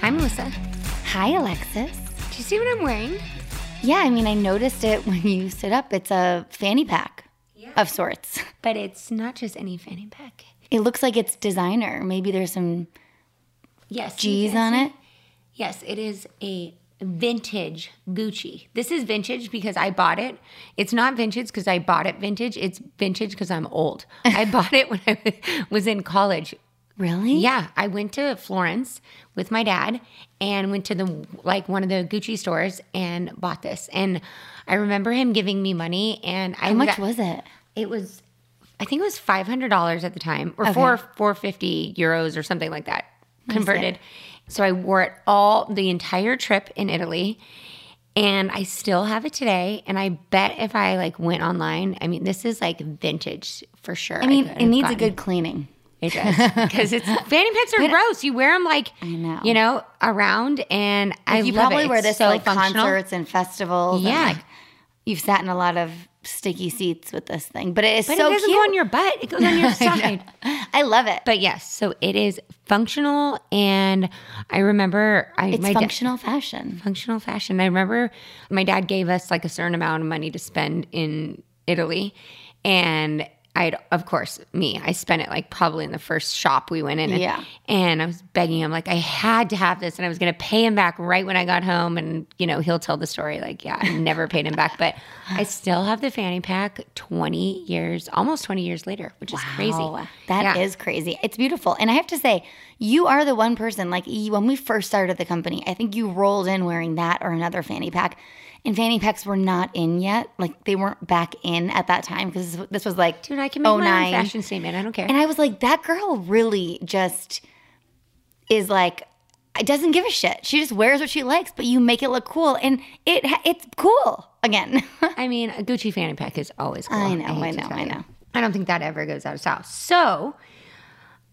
Hi, Melissa. Hi, Alexis. Do you see what I'm wearing? Yeah, I mean, I noticed it when you stood up. It's a fanny pack of sorts. But it's not just any fanny pack. It looks like it's designer. Maybe there's some Yes. G's on it. Yes, it is a vintage Gucci. This is vintage because I bought it. It's not vintage because I bought it vintage. It's vintage because I'm old. I bought it when I was in college. Really? Yeah, I went to Florence with my dad and went to the like one of the Gucci stores and bought this. And I remember him giving me money and I How much got- was it? it was I think it was five hundred dollars at the time, or four four fifty euros or something like that converted. So I wore it all the entire trip in Italy, and I still have it today. And I bet if I like went online, I mean, this is like vintage for sure. I mean, could it needs a good cleaning. It does because it's fanny packs are gross. You wear them like I know. you know around, and I you probably it. wear this so like functional. concerts and festivals. Yeah. And like you've sat in a lot of sticky seats with this thing, but it is But so it doesn't cute. go on your butt; it goes on your side. I love it. But yes, so it is functional, and I remember I It's my da- functional fashion. functional fashion. I remember my dad gave us like a certain amount of money to spend in Italy, and I'd of course me I spent it like probably in the first shop we went in. And, Yeah. and I was begging him like I had to have this, and I was going to pay him back right when I got home, and you know he'll tell the story like yeah I never paid him back, but I still have the fanny pack twenty years, almost twenty years later, which is crazy. Wow, that is Yeah. crazy. It's beautiful. And I have to say, you are the one person, like when we first started the company, I think you rolled in wearing that or another fanny pack. And fanny packs were not in yet. Like they weren't back in at that time because this was like Dude, I can make my own oh fashion statement. I don't care. And I was like, that girl really just is like, it doesn't give a shit. She just wears what she likes, but you make it look cool, and it it's cool again. I mean, a Gucci fanny pack is always cool. I know, hate I know, I know. I don't think that ever goes out of style. So,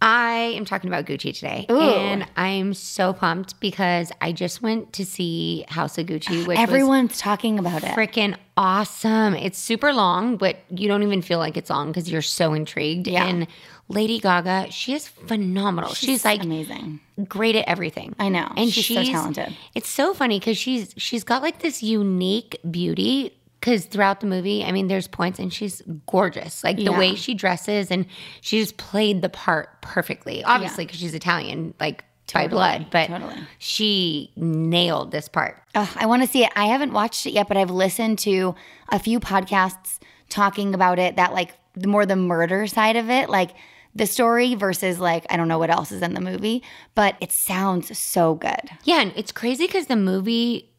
I am talking about Gucci today, Ooh. and I'm so pumped because I just went to see House of Gucci, which Everyone's talking about it. freaking awesome. It's super long, but you don't even feel like it's long because you're so intrigued. Yeah. And Lady Gaga, she is phenomenal. She's, like amazing. great at everything. I know. And She's so talented. It's so funny because she's she's got like this unique beauty. Because throughout the movie, I mean, there's points and she's gorgeous. Like the Yeah. way she dresses and she just played the part perfectly. Obviously, because she's Italian, like by blood, but totally. she nailed this part. Ugh, I want to see it. I haven't watched it yet, but I've listened to a few podcasts talking about it. That like the more the murder side of it, like the story versus like I don't know what else is in the movie, but it sounds so good. Yeah, and it's crazy because the movie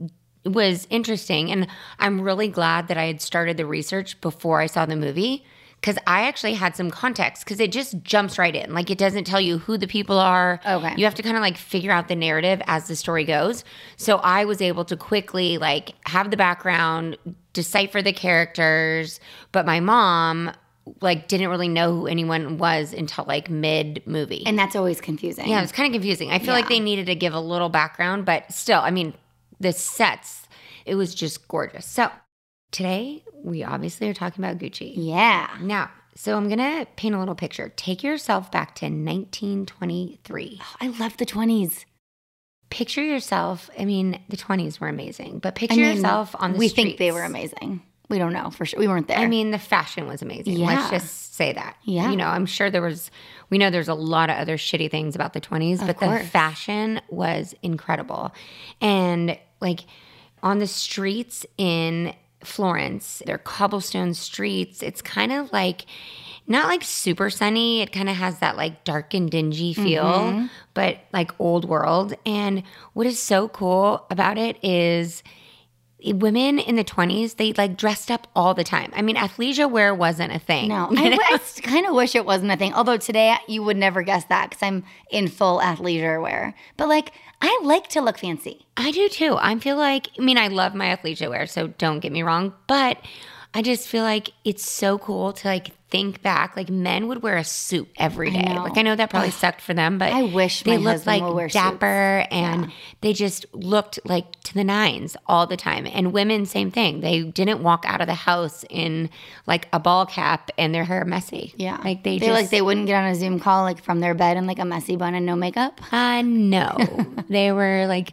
was interesting, and I'm really glad that I had started the research before I saw the movie because I actually had some context because it just jumps right in. Like it doesn't tell you who the people are. Okay. you have to kind of like figure out the narrative as the story goes. So I was able to quickly like have the background, decipher the characters, but my mom like didn't really know who anyone was until like mid movie. And that's always confusing. Yeah, it was kind of confusing. I feel like they needed to give a little background, but still, I mean, the sets, it was just gorgeous. So today, we obviously are talking about Gucci. Yeah. Now, so I'm going to paint a little picture. Take yourself back to 1923. I love the 20s. Picture yourself, I mean, the 20s were amazing, but picture I mean, yourself on the street. We streets. think they were amazing. We don't know for sure. We weren't there. I mean, the fashion was amazing. Yeah. Let's just say that. Yeah. You know, I'm sure there was, we know there's a lot of other shitty things about the 20s, but the fashion was incredible. And like on the streets in Florence, they're cobblestone streets. It's kind of like, not like super sunny. It kind of has that like dark and dingy feel, Mm-hmm. but like old world. And what is so cool about it is women in the 20s, they like dressed up all the time. I mean, athleisure wear wasn't a thing. No. I kind of wish it wasn't a thing. Although today you would never guess that because I'm in full athleisure wear. But like, I like to look fancy. I do too. I feel like, I mean, I love my athleisure wear, so don't get me wrong, but I just feel like it's so cool to like think back. Like men would wear a suit every day. know. Like I know that probably sucked for them, but I wish they looked like dapper and they just looked like to the nines all the time. And women, same thing. They didn't walk out of the house in like a ball cap and their hair messy. Yeah, like they, they just like they wouldn't get on a Zoom call like from their bed in like a messy bun and no makeup. Uh, no, they were like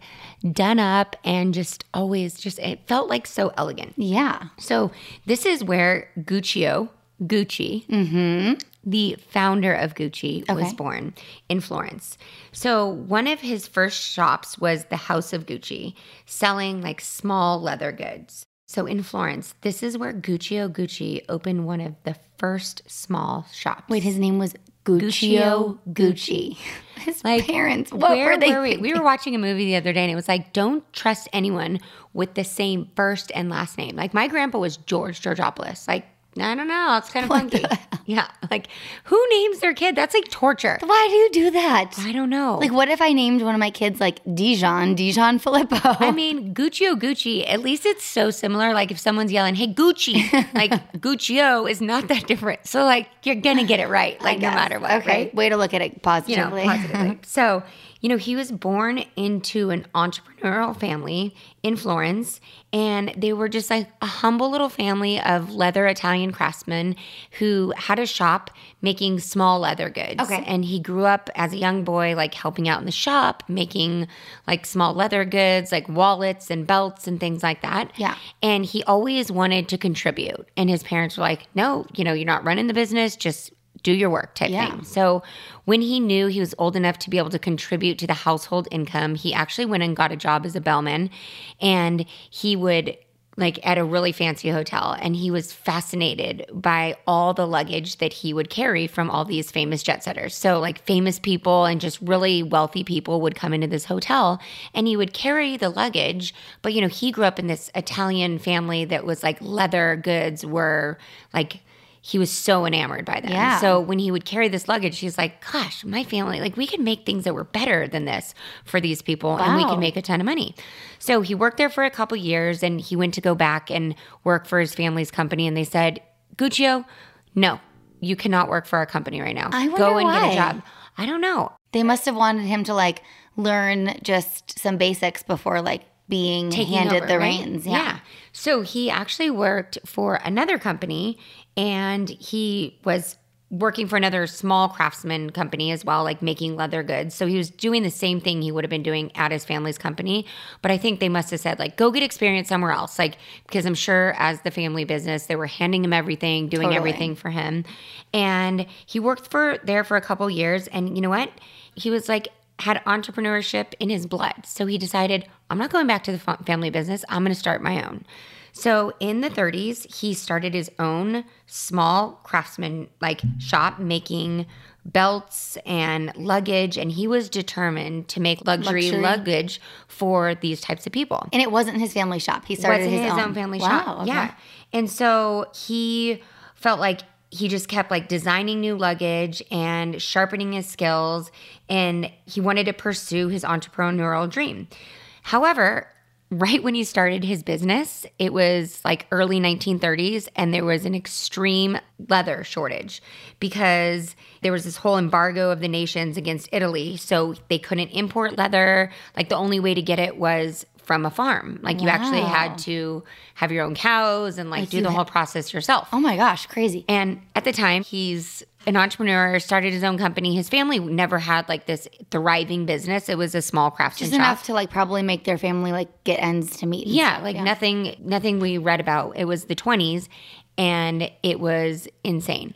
done up and just always just, it felt like so elegant. Yeah, So this is where Guccio, Gucci, the founder of Gucci, was Mm-hmm. Born in Florence. So one of his first shops was the House of Gucci, selling like small leather goods. So in Florence, this is where Guccio Gucci opened one of the first small shops. wait, his name was Guccio Gucci. His parents, what where were they? were we? We were watching a movie the other day and it was like, don't trust anyone with the same first and last name. Like my grandpa was George Georgopoulos. Like, I don't know. It's kind of funky. Yeah. Like, who names their kid? That's like torture. Why do you do that? I don't know. Like, what if I named one of my kids like Dijon, Dijon Filippo? I mean, Guccio Gucci, at least it's so similar. Like if someone's yelling, hey, Gucci, like Guccio is not that different. So like you're going to get it right, like no matter what, Okay, right? way to look at it you know, positively. positively. so, you know, he was born into an entrepreneurial family in Florence, and they were just like a humble little family of leather Italian craftsmen who had a shop making small leather goods. Okay. And he grew up as a young boy, like helping out in the shop, making like small leather goods, like wallets and belts and things like that. Yeah. And he always wanted to contribute. And his parents were like, no, you know, you're not running the business, just do your work type Yeah. thing. So when he knew he was old enough to be able to contribute to the household income, he actually went and got a job as a bellman and he would like at a really fancy hotel and he was fascinated by all the luggage that he would carry from all these famous jet setters. So like famous people and just really wealthy people would come into this hotel and he would carry the luggage, but you know, he grew up in this Italian family that was like leather goods were like he was so enamored by them. Yeah. So when he would carry this luggage, he's like, gosh, my family, like we could make things that were better than this for these people and we Wow. can make a ton of money. So he worked there for a couple years and he went to go back and work for his family's company. And they said, Guccio, no, you cannot work for our company right now. I go and get why. a job. I don't know. They must have wanted him to like learn just some basics before like being taking handed over, the right? reins. Yeah. So he actually worked for another company and he was working for another small craftsman company as well, like making leather goods. So he was doing the same thing he would have been doing at his family's company. But I think they must have said, like, go get experience somewhere else. Like, because I'm sure as the family business, they were handing him everything, doing Totally. everything for him. And he worked for there for a couple years. And you know what? He was like, had entrepreneurship in his blood. So he decided, I'm not going back to the family business. I'm going to start my own. So in the 30s, he started his own small craftsman like shop making belts and luggage and he was determined to make luxury, Luxury. luggage for these types of people. And it wasn't his family shop. He started his, his own. own family wow, shop. okay. Yeah. And so he felt like he just kept like designing new luggage and sharpening his skills and he wanted to pursue his entrepreneurial dream. However, right when he started his business, it was like early 1930s and there was an extreme leather shortage because there was this whole embargo of the nations against Italy, so they couldn't import leather. Like the only way to get it was from a farm. Like you actually had to have your own cows and like do the ha- whole process yourself. Oh my gosh, crazy. And at the time, he's an entrepreneur, started his own company. His family never had like this thriving business. It was a small craftsman Just shop. enough to like probably make their family like get ends to meet. yeah, stuff. like nothing nothing we read about. It was the 20s and it was insane.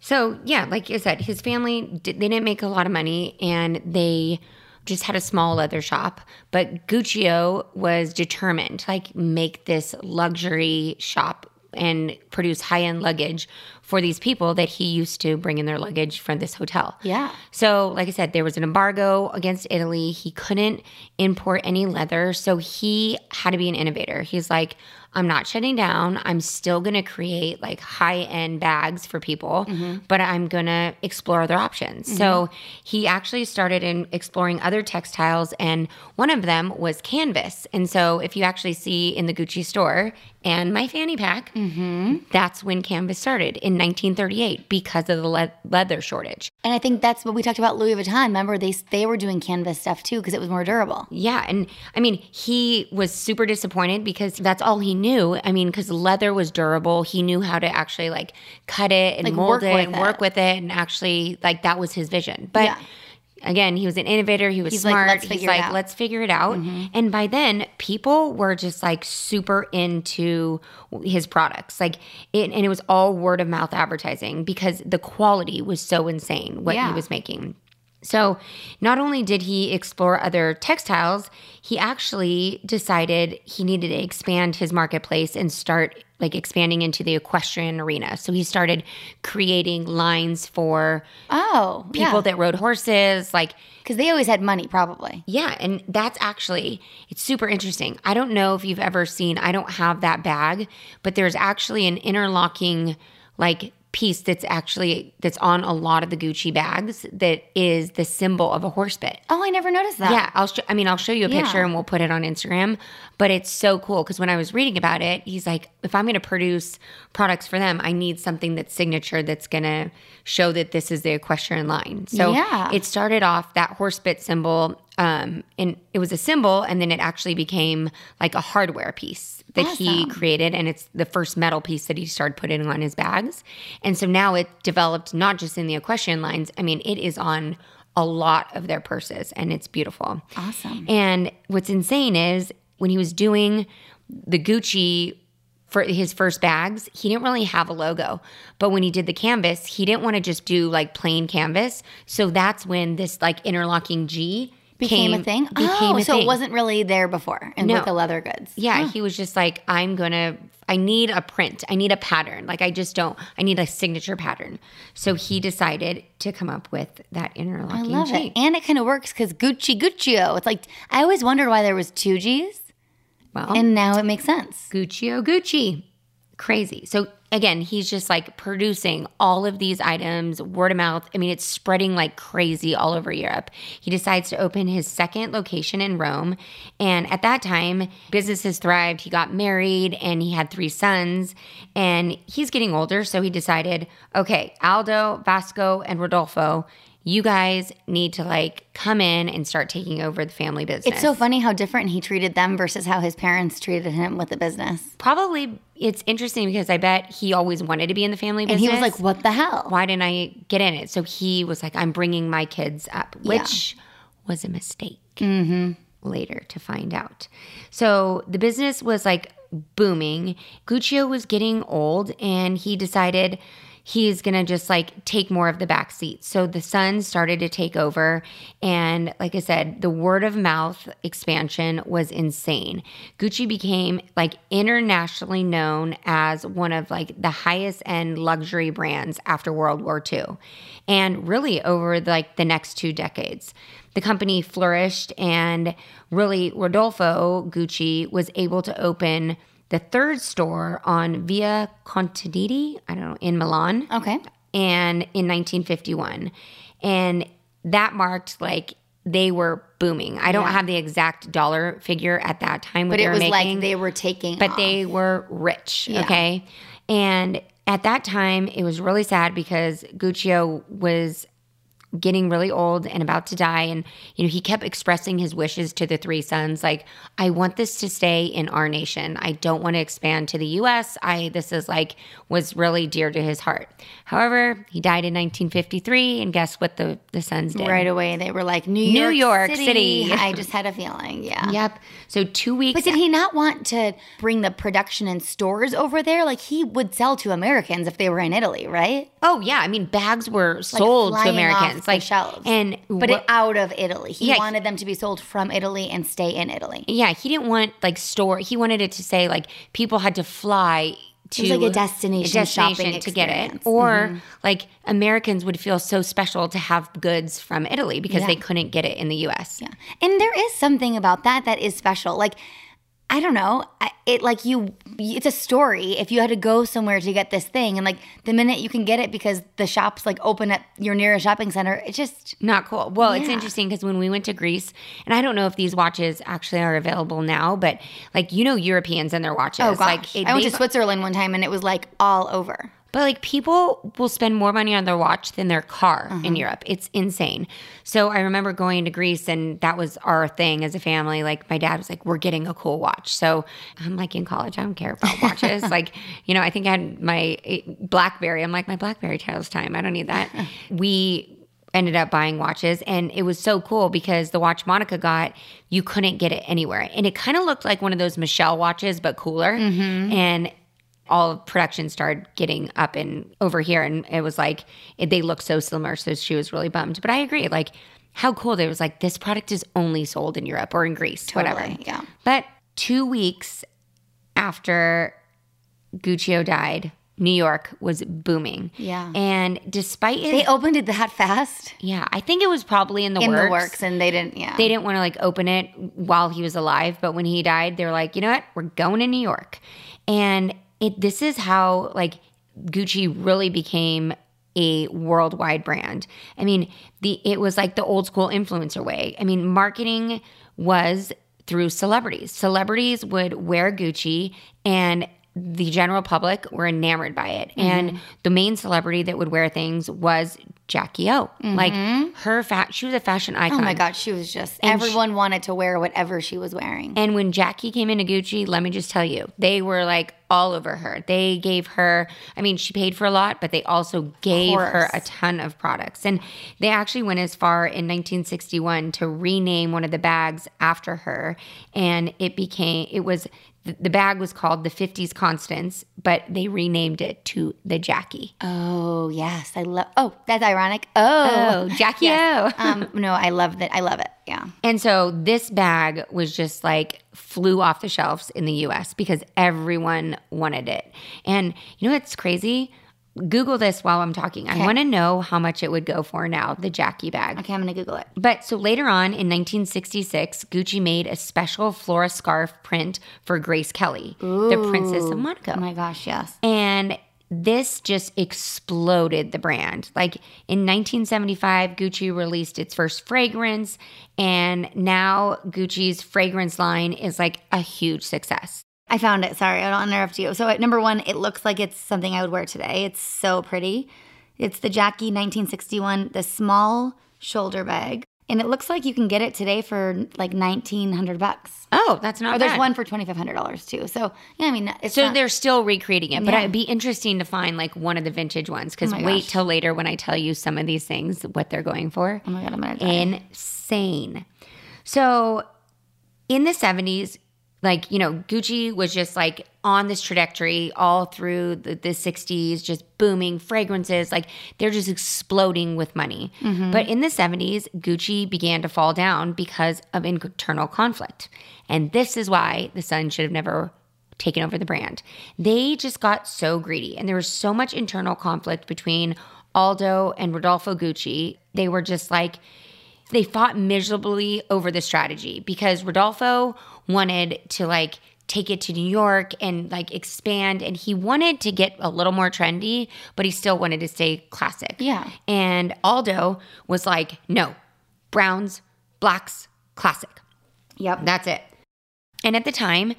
So, yeah, like I said, his family they didn't make a lot of money and they just had a small leather shop, but Guccio was determined to like make this luxury shop and produce high end luggage for these people that he used to bring in their luggage from this hotel. Yeah. So, like I said, there was an embargo against Italy. He couldn't import any leather. So, he had to be an innovator. He's like, I'm not shutting down. I'm still going to create like high end bags for people, Mm-hmm. but I'm going to explore other options. So he actually started in exploring other textiles, and one of them was canvas. And so if you actually see in the Gucci store and my fanny pack, Mm-hmm. that's when canvas started in 1938 because of the le- leather shortage. And I think that's what we talked about Louis Vuitton. Remember, they they were doing canvas stuff too because it was more durable. Yeah. And I mean, he was super disappointed because that's all he knew. I mean, because leather was durable. He knew how to actually like cut it and Like, mold it and it. work with it. And actually, like, that was his vision. But Yeah. again, he was an innovator. He was He's like, smart. "Let's He's like, out." Mm-hmm. let's figure it out. And by then, people were just like super into his products. Like, it, and it was all word of mouth advertising because the quality was so insane what Yeah. he was making. So, not only did he explore other textiles, he actually decided he needed to expand his marketplace and start like expanding into the equestrian arena. So, he started creating lines for Oh, people that rode horses, like because they always had money, probably. yeah, and that's actually it's super interesting. I don't know if you've ever seen I don't have that bag, but there's actually an interlocking like piece that's actually that's on a lot of the Gucci bags that is the symbol of a horse bit. Oh, I never noticed that. Yeah, I'll. Sh- I mean, I'll show you a picture Yeah. and we'll put it on Instagram. But it's so cool because when I was reading about it, he's like, if I'm going to produce products for them, I need something that's signature that's going to show that this is the equestrian line. So Yeah. it started off that horse bit symbol, um, and it was a symbol, and then it actually became like a hardware piece that he created, and it's the first metal piece that he started putting on his bags. And so now it developed not just in the equestrian lines. I mean, it is on a lot of their purses, and it's beautiful. Awesome. And what's insane is when he was doing the Gucci for his first bags, he didn't really have a logo. But when he did the canvas, he didn't want to just do like plain canvas. So that's when this like interlocking G Became came- a thing. Became oh, a so thing. it wasn't really there before, and No. with the leather goods. Yeah, he was just like, I'm gonna, I need a print, I need a pattern. Like, I just don't, I need a signature pattern. So he decided to come up with that I interlocking love G. it, and it kind of works because Gucci Guccio. It's like I always wondered why there was two G's, Well, and now it makes sense. Gucci oh Gucci. Crazy. So again, he's just like producing all of these items, word of mouth. I mean, it's spreading like crazy all over Europe. He decides to open his second location in Rome. And at that time, business has thrived. He got married and he had three sons. And he's getting older. So he decided, okay, Aldo, Vasco, and Rodolfo, you guys need to like come in and start taking over the family business. It's so funny how different he treated them versus how his parents treated him with the business. Probably it's interesting because I bet he always wanted to be in the family And he was like, "What the hell?" why didn't I get in it? So he was like, I'm bringing my kids up, which was a mistake mm-hmm. later to find out. So the business was like booming. Guccio was getting old and he decided he's going to just like take more of the back seat. So the sons started to take over. And like I said, the word of mouth expansion was insane. Gucci became like internationally known as one of like the highest end luxury brands after World War II. And really over like the next two decades. The company flourished and really Rodolfo Gucci was able to open the third store on Via Contadini, I don't know, in Milan okay, and in 1951 and that marked like they were booming i don't Yeah. have the exact dollar figure at that time but it was making like they were taking, but off. they were rich Yeah. okay and at that time it was really sad because guccio was getting really old and about to die and you know he kept expressing his wishes to the three sons like i want this to stay in our nation i don't want to expand to the us i this is like was really dear to his heart however he died in 1953 and guess what the the sons did right away they were like New york, New York, City. City. I just had a feeling, yeah. yep so two weeks But did he not want to bring the production and stores over there? Like he would sell to Americans if they were in Italy, right? oh yeah i mean bags were sold to flying americans off the like shelves. and But wha- it, out of Italy. He Yeah. wanted them to be sold from Italy and stay in Italy. Yeah, he didn't want like store. He wanted it to say like people had to fly to like a destination shopping to get it, experience. Mm-hmm. or like Americans would feel so special to have goods from Italy because Yeah. they couldn't get it in the U.S. Yeah. And there is something about that that is special. Like, I don't know. It like you, it's a story. If you had to go somewhere to get this thing, and like the minute you can get it because the shops like open at your nearest shopping center, it's just Not cool. Well, it's interesting because when we went to Greece, and I don't know if these watches actually are available now, but like you know, Europeans and their watches. oh gosh. Like it- I went to Switzerland one time and it was like all over. But like people will spend more money on their watch than their car Uh-huh. in Europe. It's insane. So I remember going to Greece and that was our thing as a family. Like my dad was like, "We're getting a cool watch." So I'm like in college, I don't care about watches. like you know, I think I had my eh, BlackBerry. I'm like my BlackBerry tells time. I don't need that. we ended up buying watches and it was so cool because the watch Monica got, you couldn't get it anywhere. And it kind of looked like one of those Michele watches but cooler. And all production started getting up and over here and it was like it, they looked so similar so she was really bummed but i agree like how cool they was like this product is only sold in europe or in greece whatever yeah. but two weeks after guccio died new york was booming Yeah. and despite his, They opened it that fast yeah i think it was probably in the in works the works, and they didn't. Yeah. they didn't want to like open it while he was alive but when he died they were like you know what we're going to new york and it this is how like gucci really became a worldwide brand i mean the it was like the old school influencer way i mean marketing was through celebrities celebrities would wear gucci and the general public were enamored by it. Mm-hmm. And the main celebrity that would wear things was Jackie O. Like her fat she was a fashion icon. Mm-hmm. oh my god, she was just. And everyone wanted to wear whatever she was wearing. And when Jackie came into Gucci, let me just tell you, they were like all over her. They gave her, I mean, she paid for a lot, but they also gave her a ton of products. And they actually went as far in 1961 to rename one of the bags after her. And it became, it was, the bag was called the 50s Constance, but they renamed it to the Jackie. Oh yes, I love. Oh, that's ironic. Oh, Oh, Jackie O. um, no, I love that. I love it. Yeah. And so this bag was just like flew off the shelves in the US because everyone wanted it. And you know what's crazy? Google this while I'm talking. I want to know how much it would go for now, the Jackie bag. Okay, I'm gonna Google it. But so later on in 1966, Gucci made a special flora scarf print for Grace Kelly, the Princess of Monaco. Oh my gosh, yes. And this just exploded the brand. Like in 1975, Gucci released its first fragrance, and now Gucci's fragrance line is like a huge success. I found it. Sorry, I don't interrupt you. So, at number one, it looks like it's something I would wear today. It's so pretty. It's the Jackie 1961, the small shoulder bag, and it looks like you can get it today for like 1900 bucks. Oh, that's not Or there's bad. one for $2,500 too. So, yeah, I mean, it's So not, they're still recreating it, but Yeah. it'd be interesting to find like one of the vintage ones. Because Oh wait gosh. till later when I tell you some of these things, what they're going for. oh my God, I'm gonna die. insane. So in the 70s, like, you know, Gucci was just like on this trajectory all through the, the 60s, just booming fragrances. Like they're just exploding with money. Mm-hmm. But in the 70s, Gucci began to fall down because of internal conflict. And this is why the son should have never taken over the brand. They just got so greedy and there was so much internal conflict between Aldo and Rodolfo Gucci. They were just like, they fought miserably over the strategy because Rodolfo wanted to like take it to New York and like expand and he wanted to get a little more trendy, but he still wanted to stay classic. Yeah. And Aldo was like, no, browns, blacks, classic. Yep. That's it. And at the time,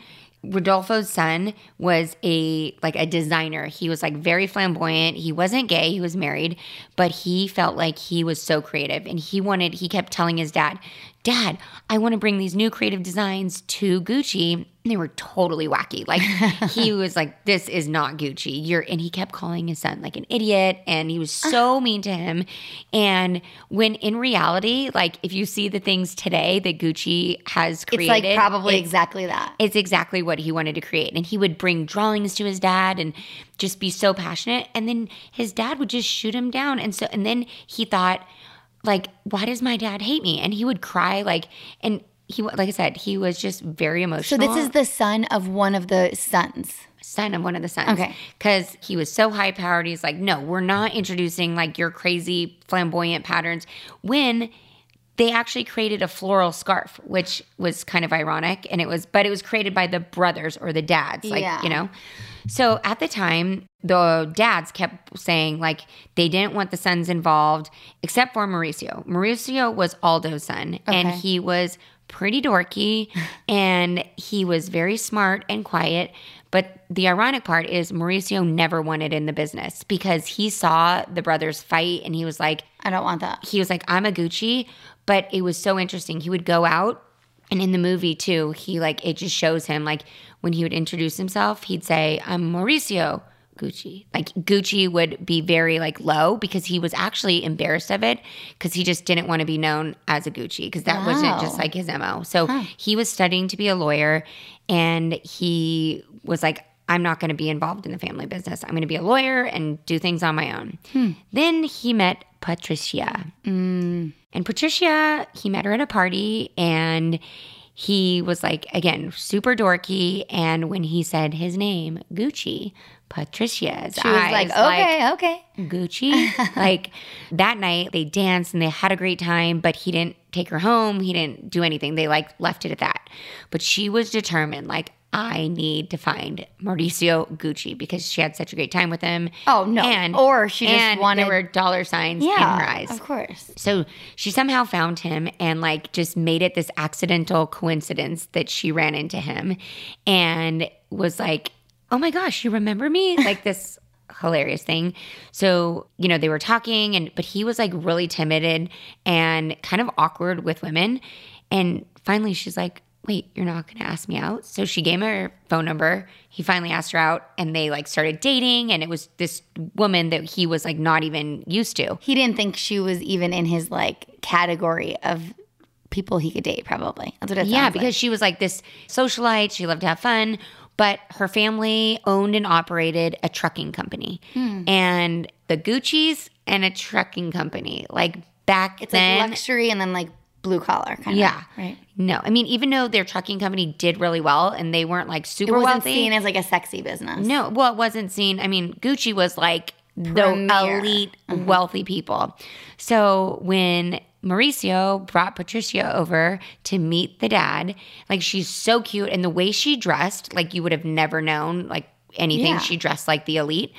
Rodolfo's son was a like a designer. He was like very flamboyant. He wasn't gay, he was married, but he felt like he was so creative and he wanted he kept telling his dad, "Dad, I want to bring these new creative designs to Gucci." And they were totally wacky. Like he was like, "This is not Gucci." You're and he kept calling his son like an idiot and he was so mean to him. And when in reality, like if you see the things today that Gucci has created, It's like probably it's- exactly that. it's exactly what he wanted to create. And he would bring drawings to his dad and just be so passionate. And then his dad would just shoot him down. And so, and then he thought, like, why does my dad hate me? And he would cry, like, and he, like I said, he was just very emotional. So this is the son of one of the sons. son of one of the sons. Okay. Because he was so high powered. He's like, no, we're not introducing like your crazy flamboyant patterns. When they actually created a floral scarf, which was kind of ironic. And it was, but it was created by the brothers or the dads, like, Yeah. you know? So at the time, the dads kept saying like they didn't want the sons involved, except for Maurizio. Maurizio was Aldo's son, and he was pretty dorky and he was very smart and quiet. But the ironic part is Maurizio never wanted in the business because he saw the brothers fight and he was like, I don't want that. he was like, I'm a Gucci. But it was so interesting. He would go out and in the movie too, he like it just shows him like when he would introduce himself, he'd say, I'm Maurizio Gucci. Like Gucci would be very like low because he was actually embarrassed of it because he just didn't want to be known as a Gucci because that wasn't just like his MO. So he was studying to be a lawyer and he was like, I'm not going to be involved in the family business. I'm going to be a lawyer and do things on my own. Hmm. Then he met Patricia. Mm. And Patricia, he met her at a party and he was like, again, super dorky. And when he said his name, Gucci, Patricia's She was eyes, like, okay, okay. Gucci. like that night, they danced and they had a great time, but he didn't take her home. He didn't do anything. They like left it at that. But she was determined, like, I need to find Maurizio Gucci because she had such a great time with him. Oh, no. And Or she just and wanted- there were dollar signs in Yeah, her eyes. of course. So she somehow found him and like just made it this accidental coincidence that she ran into him and was like, oh my gosh, you remember me? Like this hilarious thing. So, you know, they were talking and but he was like really timid and kind of awkward with women. And finally she's like, wait, you're not going to ask me out? So she gave him her phone number. He finally asked her out and they like started dating. And it was this woman that he was like not even used to. He didn't think she was even in his like category of people he could date. Probably that's what it Yeah, because she was like this socialite. She loved to have fun, but her family owned and operated a trucking company, Hmm. and the Gucci's and a trucking company. Like back It's then, like luxury and then like blue collar kind yeah, of. Yeah. Right. No, I mean, even though their trucking company did really well and they weren't like It super wasn't wealthy, seen as like a sexy business. no, well, it wasn't seen. I mean, Gucci was like the Premier. elite wealthy people. So when Maurizio brought Patricia over to meet the dad, like she's so cute and the way she dressed, like you would have never known like anything. Yeah. She dressed like the elite.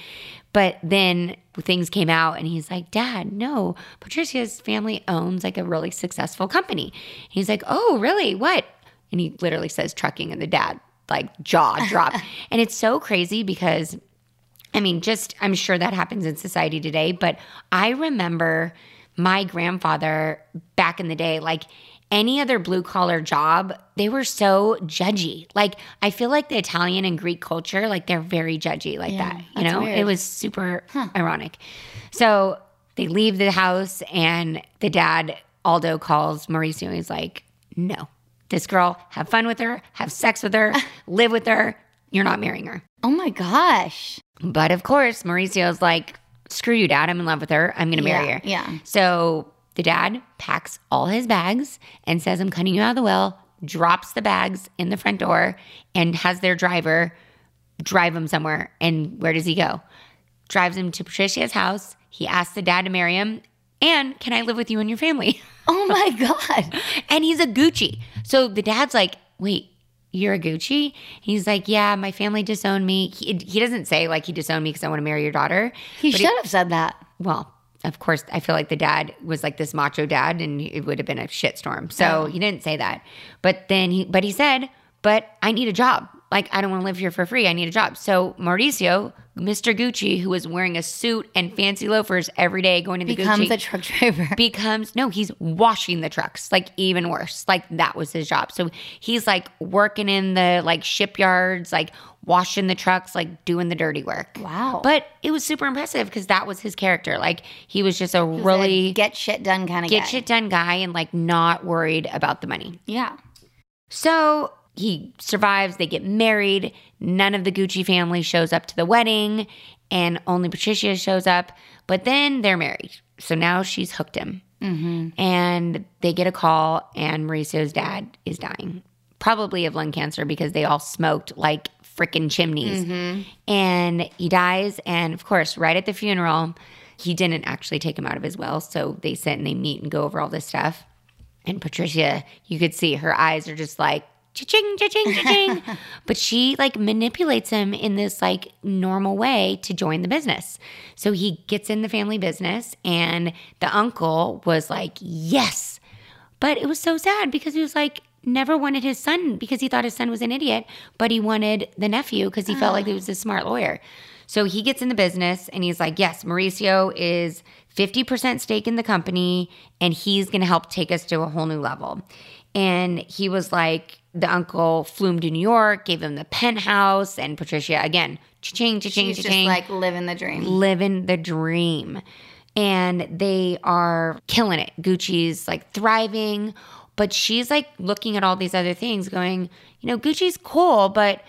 But then things came out and he's like, Dad, no, Patricia's family owns like a really successful company. He's like, Oh, really? What? And he literally says trucking and the dad like jaw drop. and it's so crazy because I mean, just I'm sure that happens in society today, but I remember my grandfather back in the day, like any other blue collar job, they were so judgy. Like I feel like the Italian and Greek culture, like they're very judgy like Yeah, that. You know, weird. it was super ironic. So they leave the house and the dad, Aldo, calls Maurizio. He's like, no, this girl, have fun with her, have sex with her, live with her. You're not marrying her. Oh my gosh. But of course, Maurizio's like, screw you, dad. I'm in love with her. I'm going to marry Yeah, her. yeah. So the dad packs all his bags and says, I'm cutting you out of the will, drops the bags in the front door, and has their driver drive him somewhere. And where does he go? Drives him to Patricia's house. He asks the dad to marry him. And can I live with you and your family? Oh my god. and he's a Gucci. So the dad's like, wait, you're a Gucci? He's like, yeah, my family disowned me. He, he doesn't say like he disowned me because I want to marry your daughter. He should have said that. well, of course, I feel like the dad was like this macho dad, and it would have been a shitstorm. So Oh. he didn't say that. But then he, but he said, "But I need a job. Like I don't want to live here for free. I need a job." So Maurizio, Mr. Gucci, who was wearing a suit and fancy loafers every day, going to the Becomes Gucci, a truck driver. becomes no, he's washing the trucks, like even worse. Like that was his job. So he's like working in the like shipyards, like washing the trucks, like doing the dirty work. Wow. But it was super impressive because that was his character. Like he was just a really get, get shit done kind of guy. Get shit done guy and like not worried about the money. Yeah. So he survives, they get married. None of the Gucci family shows up to the wedding, and only Patricia shows up. But then they're married. So now she's hooked him. Mm-hmm. And they get a call, and Maurizio's dad is dying, probably of lung cancer because they all smoked like freaking chimneys. Mm-hmm. And he dies. And of course, right at the funeral, he didn't actually take him out of his will. So they sit and they meet and go over all this stuff. And Patricia, you could see her eyes are just like, cha-ching, cha-ching, cha-ching. but she like manipulates him in this like normal way to join the business. So he gets in the family business and the uncle was like, yes. But it was so sad because he was like, never wanted his son because he thought his son was an idiot, but he wanted the nephew because he felt like he ah. was a smart lawyer. So he gets in the business and he's like, yes, Maurizio is 50% stake in the company and he's going to help take us to a whole new level. And he was like, the uncle flew him to New York, gave him the penthouse, and Patricia, again, cha-ching, cha-ching, She's just cha-ching like living the dream. living the dream. And they are killing it. Gucci's like thriving, but she's like looking at all these other things, going, you know, Gucci's cool, but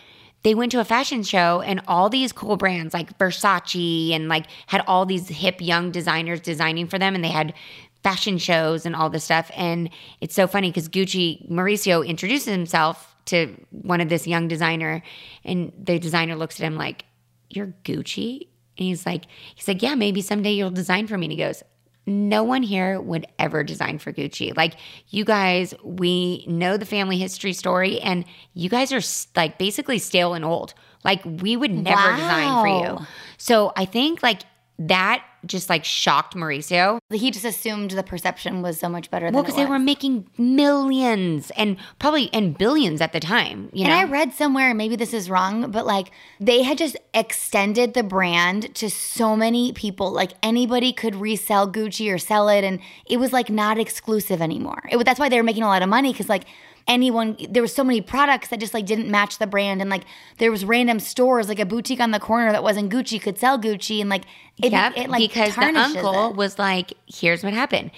they went to a fashion show and all these cool brands like Versace and like had all these hip young designers designing for them and they had fashion shows and all this stuff. And it's so funny because Gucci, Maurizio introduces himself to one of this young designer and the designer looks at him like, You're Gucci? And he's like, he's like, Yeah, maybe someday you'll design for me. And he goes, no one here would ever design for Gucci. Like you guys, we know the family history story, and you guys are like basically stale and old. Like we would never design for you. So I think like that just like shocked Maurizio. He just assumed the perception was so much better Well, because they were making millions and probably and billions at the time. You And know, I read somewhere, and maybe this is wrong, but like they had just extended the brand to so many people. Like anybody could resell Gucci or sell it, and it was like not exclusive anymore. It that's why they were making a lot of money because like anyone, there was so many products that just like didn't match the brand, and like there was random stores like a boutique on the corner that wasn't Gucci could sell Gucci, and like it, Yep, it like because the uncle it. was like, "Here's what happened."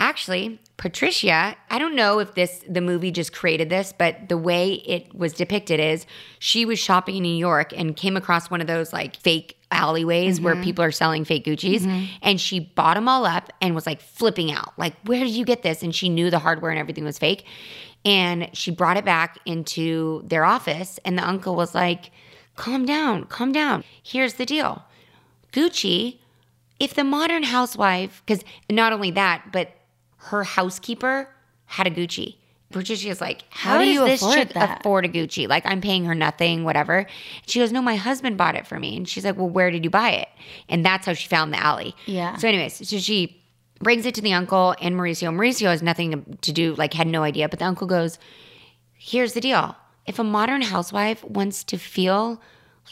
Actually, Patricia, I don't know if this the movie just created this, but the way it was depicted is she was shopping in New York and came across one of those like fake alleyways Mm-hmm. where people are selling fake Gucci's and she bought them all up and was like flipping out. Like, "Where did you get this?" And she knew the hardware and everything was fake. And she brought it back into their office and the uncle was like, "Calm down, calm down. Here's the deal. Gucci, if the modern housewife, because not only that, but her housekeeper had a Gucci. Patricia's like, how, How do you this afford chick that? afford a Gucci? Like, I'm paying her nothing, whatever. She goes, no, my husband bought it for me. And she's like, well, where did you buy it? And that's how she found the alley. Yeah. So, anyways, so she brings it to the uncle and Maurizio. Maurizio has nothing to do, like, had no idea. But the uncle goes, here's the deal. If a modern housewife wants to feel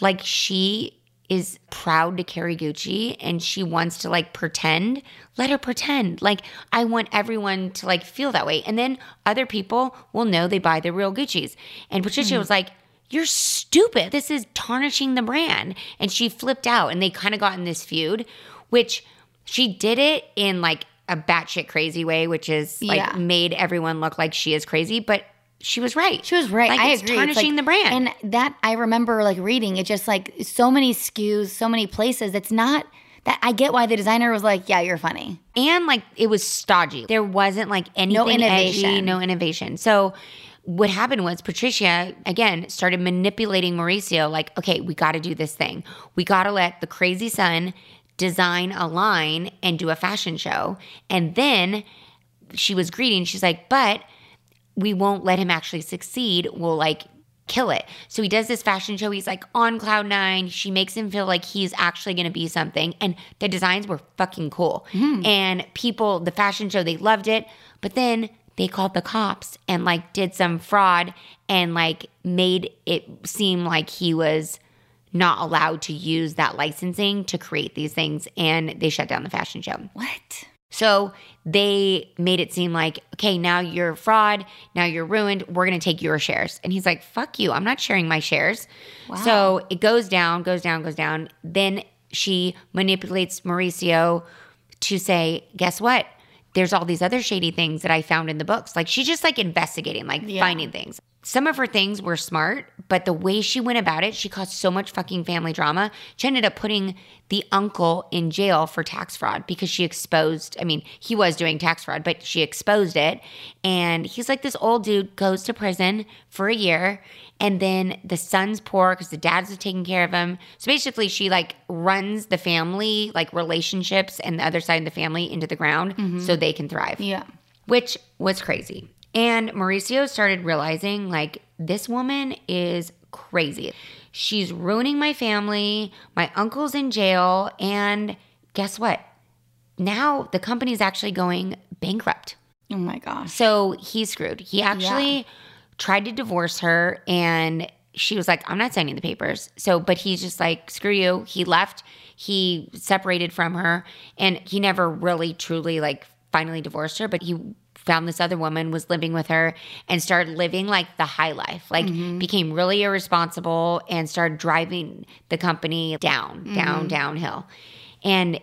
like she is proud to carry Gucci and she wants to like pretend, let her pretend. Like I want everyone to like feel that way. And then other people will know they buy the real Gucci's. And Patricia hmm. was like, you're stupid. This is tarnishing the brand. And she flipped out and they kind of got in this feud, which she did it in like a batshit crazy way, which is like Yeah. made everyone look like she is crazy. But she was right. She was right. Like, I it's agree. It's tarnishing like- the brand. And that I remember like reading it just like so many SKUs, so many places. It's not that I get why the designer was like, yeah, you're funny. and like it was stodgy. There wasn't like anything edgy, innovation. no innovation. So what happened was Patricia again started manipulating Maurizio like, okay, we got to do this thing. We got to let the crazy son design a line and do a fashion show. And then she was greedy and she's like, but we won't let him actually succeed. We'll like kill it. So he does this fashion show. He's like on cloud nine. She makes him feel like he's actually going to be something. And the designs were fucking cool. Mm-hmm. And people, the fashion show, they loved it. But then they called the cops and like did some fraud and like made it seem like he was not allowed to use that licensing to create these things. And they shut down the fashion show. What? So they made it seem like, okay, now you're fraud. Now you're ruined. We're to take your shares. And he's like, fuck you. I'm not sharing my shares. So it goes down, goes down, goes down. Then she manipulates Maurizio to say, guess what? There's all these other shady things that I found in the books. Like she's just like investigating, like finding things. Some of her things were smart, but the way she went about it, she caused so much fucking family drama. She ended up putting the uncle in jail for tax fraud because she exposed, I mean, he was doing tax fraud, but she exposed it. And he's like, this old dude goes to prison for a year. And then the son's poor because the dad's taking care of him. So basically, she like runs the family, like relationships and the other side of the family into the ground mm-hmm. so they can thrive Yeah. which was crazy. And Maurizio started realizing like this woman is crazy. She's ruining my family. My uncle's in jail. And guess what? Now the company's actually going bankrupt. Oh my gosh. So he's screwed. He actually tried to divorce her and she was like, I'm not signing the papers. So, but he's just like, screw you. He left. He separated from her and he never really truly like finally divorced her, but he found this other woman, was living with her and started living like the high life, like mm-hmm. became really irresponsible and started driving the company down, mm-hmm. down, downhill. And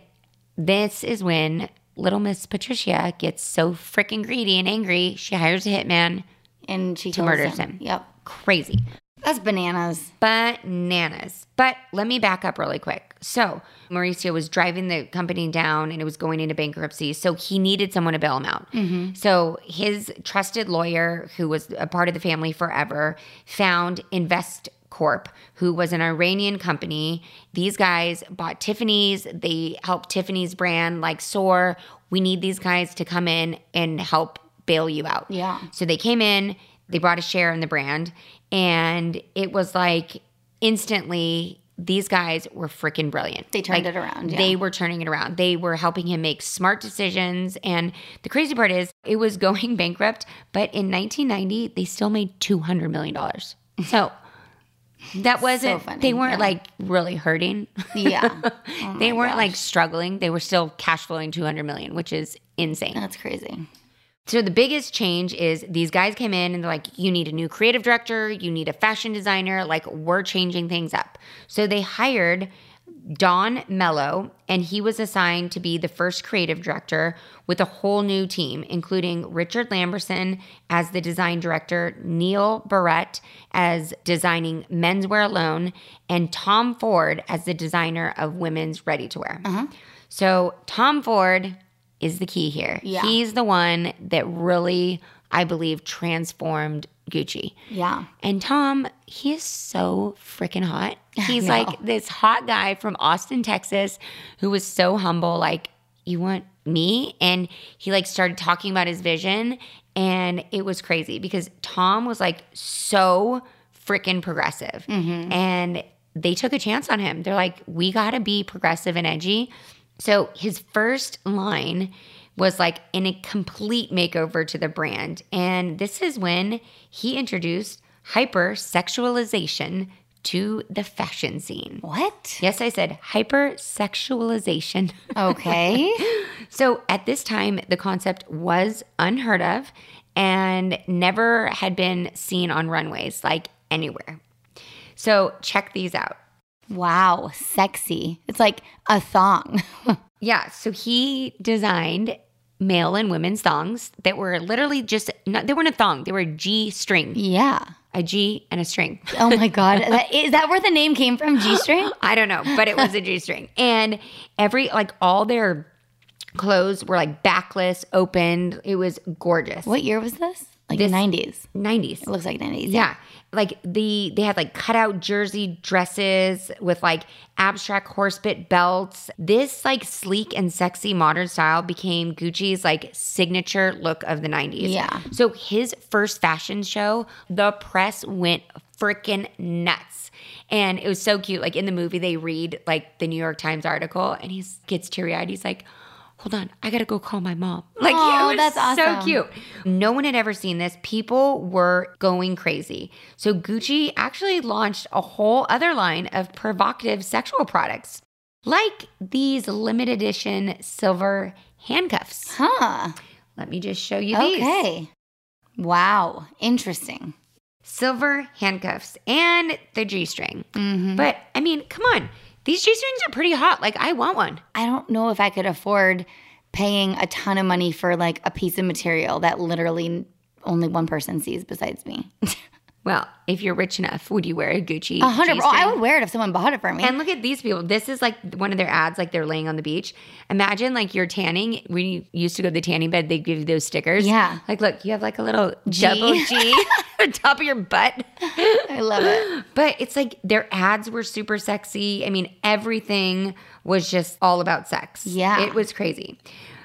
this is when little Miss Patricia gets so freaking greedy and angry, she hires a hitman, And she kills murders him. him. Yep. crazy. That's bananas. Bananas. But let me back up really quick. So, Maurizio was driving the company down and it was going into bankruptcy. So, he needed someone to bail him out. Mm-hmm. So, his trusted lawyer, who was a part of the family forever, found Invest Corp, who was an Iranian company. These guys bought Tiffany's. They helped Tiffany's brand like soar. We need these guys to come in and help bail you out. Yeah. So they came in, they brought a share in the brand, and it was like instantly these guys were freaking brilliant. They turned Like, it around, yeah. They were turning it around. They were helping him make smart decisions. And the crazy part is it was going bankrupt, but in 1990, they still made $200 million. So that wasn't, funny, they weren't yeah. like really hurting. Yeah. Oh they weren't gosh. like struggling. They were still cash flowing 200 million, which is insane. That's crazy. So the biggest change is these guys came in and they're like, you need a new creative director, you need a fashion designer, like we're changing things up. So they hired Dawn Mello, and he was assigned to be the first creative director with a whole new team, including Richard Lambertson as the design director, Neil Barrett as designing menswear alone, and Tom Ford as the designer of women's ready to wear. Uh-huh. So Tom Ford is the key here. Yeah. He's the one that really, I believe, transformed Gucci. Yeah. And Tom, he is so freaking hot. He's like this hot guy from Austin, Texas, who was so humble. Like, you want me? And he like started talking about his vision. And it was crazy because Tom was like so freaking progressive. Mm-hmm. And they took a chance on him. They're like, we got to be progressive and edgy. So his first line was like in a complete makeover to the brand. And this is when he introduced hypersexualization to the fashion scene. What? Yes, I said hypersexualization. Okay. so at this time, the concept was unheard of and never had been seen on runways, like anywhere. So check these out. Wow. Sexy. It's like a thong. Yeah, so he designed male and women's thongs that were literally just not, they weren't a thong, they were a G string, yeah. a G and a string. Oh my God. That, is that where the name came from? G string? I don't know, but it was a G string. And every like all their clothes were like backless, opened. It was gorgeous. What year was this? Like This- 90s. 90s. It looks like 90s. Yeah. Like the they had like cutout jersey dresses with like abstract horsebit belts. This like sleek and sexy modern style became Gucci's like signature look of the 90s. Yeah. So his first fashion show, the press went freaking nuts. And it was so cute. Like in the movie, they read like the New York Times article and he gets teary eyed. He's like, hold on, I gotta go call my mom. Like, Aw, it was that's so awesome. cute. No one had ever seen this. People were going crazy. So Gucci actually launched a whole other line of provocative sexual products, like these limited edition silver handcuffs. Huh. Let me just show you these. Okay. Wow. Interesting. Silver handcuffs and the G string. Mm-hmm. But I mean, come on. These G strings are pretty hot. Like, I want one. I don't know if I could afford paying a ton of money for like a piece of material that literally only one person sees besides me. Well, if you're rich enough, would you wear a Gucci? A hundred. Oh, I would wear it if someone bought it for me. And look at these people. This is like one of their ads, like they're laying on the beach. Imagine like you're tanning. When you used to go to the tanning bed, they give you those stickers. Yeah. Like, look, you have like a little G. double G on top of your butt. I love it. But it's like their ads were super sexy. I mean, everything was just all about sex. Yeah. It was crazy.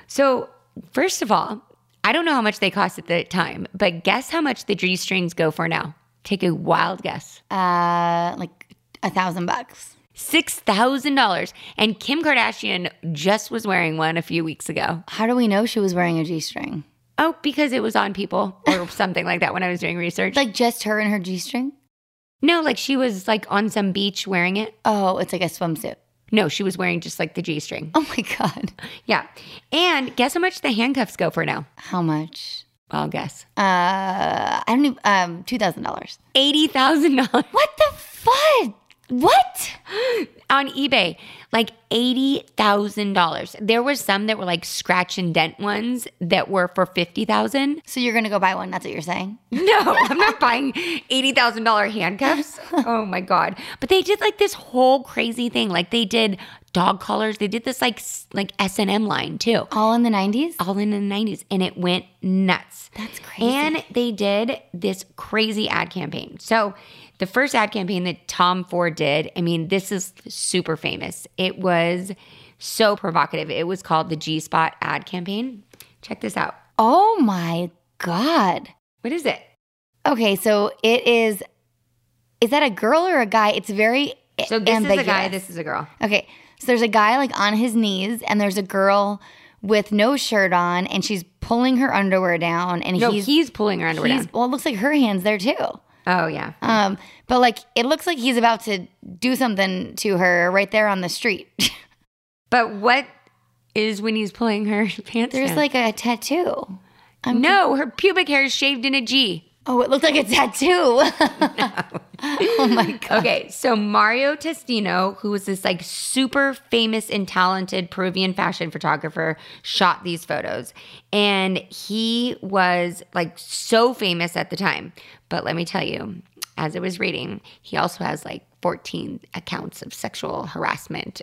So, first of all, I don't know how much they cost at the time, but guess how much the G strings go for now? Take a wild guess. Uh, like a thousand bucks. $6,000. And Kim Kardashian just was wearing one a few weeks ago. How do we know she was wearing a G string? Oh, because it was on people or something like that when I was doing research. Like just her and her G string? no, like she was like on some beach wearing it. Oh, it's like a swimsuit. No, she was wearing just like the G string. Oh my god. Yeah. And guess how much the handcuffs go for now? How much? I'll guess. Uh, I don't even. Um, two thousand dollars. $80,000 What the fuck? What? on eBay. Like $80,000. There was some that were like scratch and dent ones that were for 50,000. So you're gonna go buy one? That's what you're saying? No, I'm not buying $80,000 handcuffs. Oh my God. But they did like this whole crazy thing. Like they did dog collars. They did this like s- like S&M line too. All in the '90s? All in the 90s and it went nuts. That's crazy. And they did this crazy ad campaign. So, the first ad campaign that Tom Ford did, I mean, this is super famous. It was so provocative. It was called the G Spot ad campaign. Check this out. Oh my god. What is it? Okay, so it is. Is that a girl or a guy? It's very So, this ambiguous. is a guy, this is a girl. Okay, so there's a guy like on his knees, and there's a girl with no shirt on, and she's pulling her underwear down, and No, he's, he's, pulling her underwear he's down. well, it looks like her hands there too. Oh, yeah. Um, but like it looks like he's about to do something to her right there on the street. But what is when he's pulling her pants There's down? like a tattoo. no, her pubic hair is shaved in a G. Oh, it looked like a tattoo. oh my god. Okay, so Mario Testino, who was this like super famous and talented Peruvian fashion photographer, shot these photos. And he was like so famous at the time. But let me tell you, as I was reading, he also has like 14 accounts of sexual harassment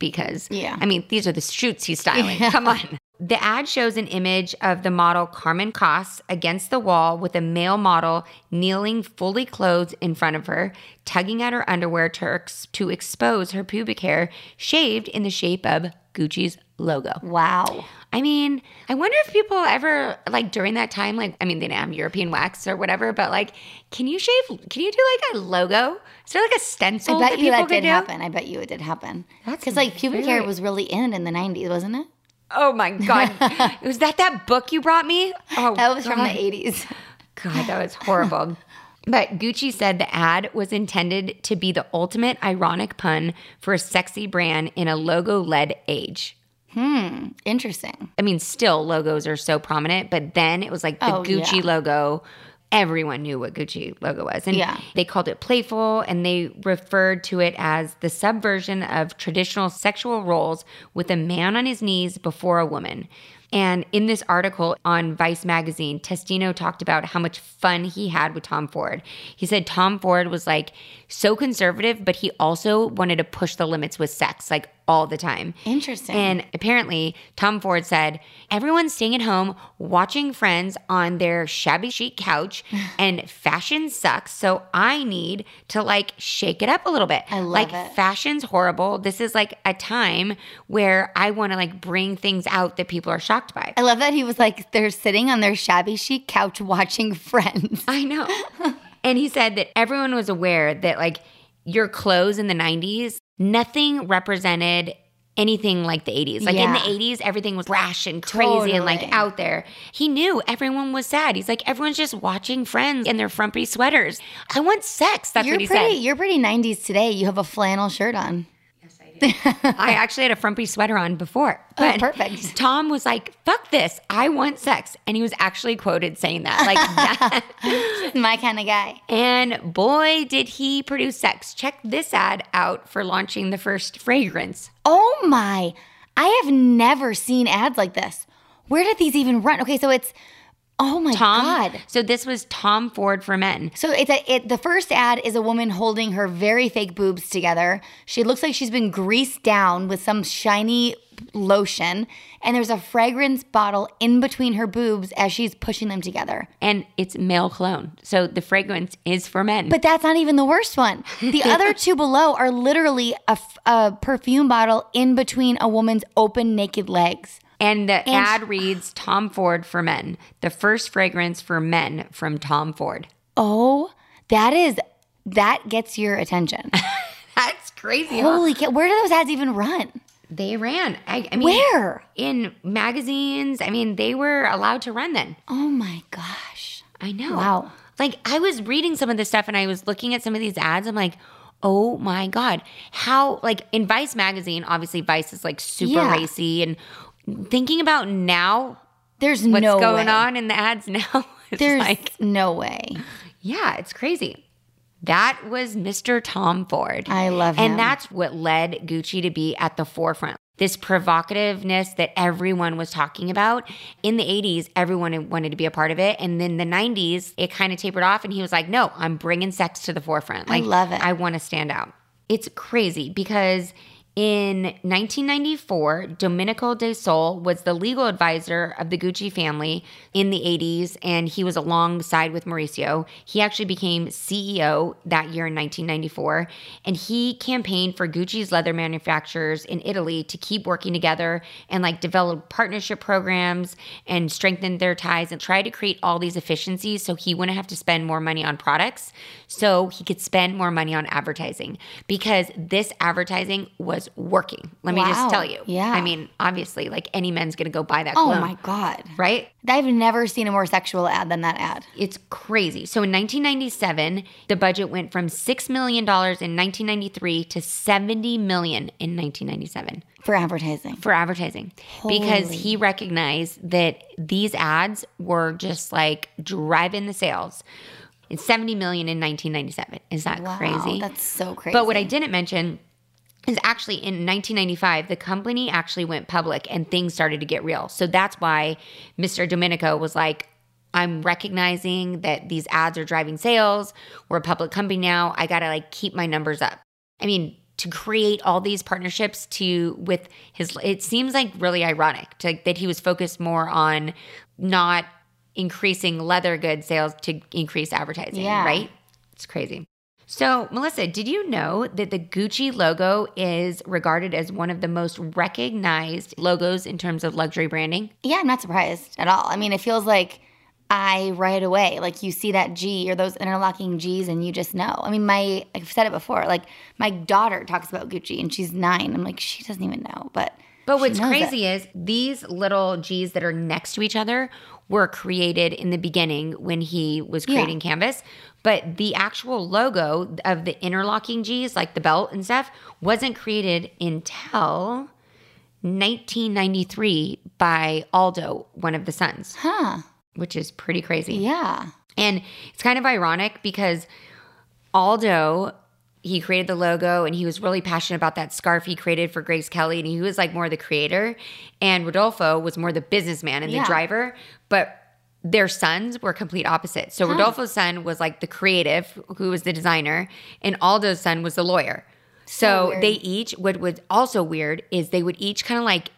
because, Yeah. I mean, these are the shoots he's styling. Come on. The ad shows an image of the model Carmen Kass against the wall with a male model kneeling fully clothed in front of her, tugging at her underwear to, ex- to expose her pubic hair, shaved in the shape of Gucci's logo. Wow. I mean, I wonder if people ever, like during that time, like, I mean, they didn't have European wax or whatever, but like, can you shave, can you do like a logo? Is there like a stencil I bet that you people that did do? happen. I bet you it did happen. That's Because like pubic hair was really in in the 90s, wasn't it? Oh my God. was that that book you brought me? Oh, That was from the 80s. God, that was horrible. But Gucci said the ad was intended to be the ultimate ironic pun for a sexy brand in a logo led age. Hmm, interesting. I mean, still logos are so prominent, but then it was like the Oh, Gucci yeah. logo. Everyone knew what Gucci logo was. And Yeah. they called it playful and they referred to it as the subversion of traditional sexual roles with a man on his knees before a woman. And in this article on Vice magazine, Testino talked about how much fun he had with Tom Ford. He said Tom Ford was like so conservative, but he also wanted to push the limits with sex, like all the time. Interesting. And apparently, Tom Ford said, Everyone's staying at home watching friends on their shabby chic couch, and fashion sucks. So I need to like shake it up a little bit. I love like, it. fashion's horrible. This is like a time where I want to like bring things out that people are shocked by. I love that he was like, they're sitting on their shabby chic couch watching Friends. I know. and he said that everyone was aware that like your clothes in the 90s, nothing represented anything like the 80s. Like in the 80s, everything was brash and crazy and like out there. He knew everyone was sad. He's like, everyone's just watching friends in their frumpy sweaters. I want sex. That's you're what he pretty. said. You're pretty 90s today. You have a flannel shirt on. I actually had a frumpy sweater on before. Oh, But perfect. Tom was like, fuck this. I want sex. And he was actually quoted saying that. Like that. My kind of guy. And boy, did he produce sex. Check this ad out for launching the first fragrance. Oh my! I have never seen ads like this. Where did these even run? Okay, so it's Oh my Tom. god. So this was Tom Ford for men. So it's a it the first ad is a woman holding her very fake boobs together. She looks like she's been greased down with some shiny lotion and there's a fragrance bottle in between her boobs as she's pushing them together. And it's male cologne. So the fragrance is for men. But that's not even the worst one. The other two below are literally a perfume bottle in between a woman's open naked legs. And the ad reads Tom Ford for men. The first fragrance for men from Tom Ford. Oh, that is that gets your attention. That's crazy. huh? Holy cow! Where do those ads even run? They ran. I, I mean, Where? In magazines. I mean, they were allowed to run then. Oh my gosh! I know. Wow. Like I was reading some of this stuff and I was looking at some of these ads. I'm like, oh my God. How like in Vice magazine, obviously Vice is like super Yeah. racy and thinking about now There's what's no going way. on in the ads now. It's There's like no way. Yeah, it's crazy. That was Mr. Tom Ford. I love him. And that's what led Gucci to be at the forefront. This provocativeness that everyone was talking about. In the 80s, everyone wanted to be a part of it. And then the 90s, it kind of tapered off. And he was like, no, I'm bringing sex to the forefront. I love it. I want to stand out. It's crazy because in 1994, Domenico De Sole was the legal advisor of the Gucci family in the 80s, and he was alongside with Maurizio. He actually became CEO that year in 1994, and he campaigned for Gucci's leather manufacturers in Italy to keep working together and like develop partnership programs and strengthen their ties and try to create all these efficiencies so he wouldn't have to spend more money on products, so he could spend more money on advertising because this advertising was working. Let me Wow. just tell you. Yeah. I mean, obviously, like any man's gonna go buy that Oh cologne. my god! Right? I've never seen a more sexual ad than that ad. It's crazy. So in 1997, the budget went from $6 million in 1993 to 70 million in 1997 For advertising. for advertising because he recognized that these ads were just like driving the sales. It's 70 million in 1997. Is that Wow, crazy? That's so crazy. But what I didn't mention is actually in 1995, the company actually went public and things started to get real. So that's why Mr. Domenico was like, I'm recognizing that these ads are driving sales. We're a public company now. I got to like keep my numbers up. I mean, to create all these partnerships to with his it seems like really ironic to, that he was focused more on not increasing leather goods sales to increase advertising, Yeah. right? It's crazy. So, Melissa, did you know that the Gucci logo is regarded as one of the most recognized logos in terms of luxury branding? yeah, I'm not surprised at all. I mean, it feels like I right away like you see that G or those interlocking G's and you just know. I mean, my I've said it before. Like my daughter talks about Gucci and she's nine. I'm like, she doesn't even know, but But what's crazy is these little G's that are next to each other were created in the beginning when he was Yeah. creating Canvas. But the actual logo of the interlocking G's, like the belt and stuff, wasn't created until 1993 by Aldo, one of the sons, Huh? which is pretty crazy. Yeah. And it's kind of ironic because Aldo, he created the logo and he was really passionate about that scarf he created for Grace Kelly. And he was like more the creator. And Rodolfo was more the businessman and Yeah. the driver. But their sons were complete opposites. So Rodolfo's son was like the creative, who was the designer, and Aldo's son was the lawyer. So, weird. they each, what was also weird is they would each kind of like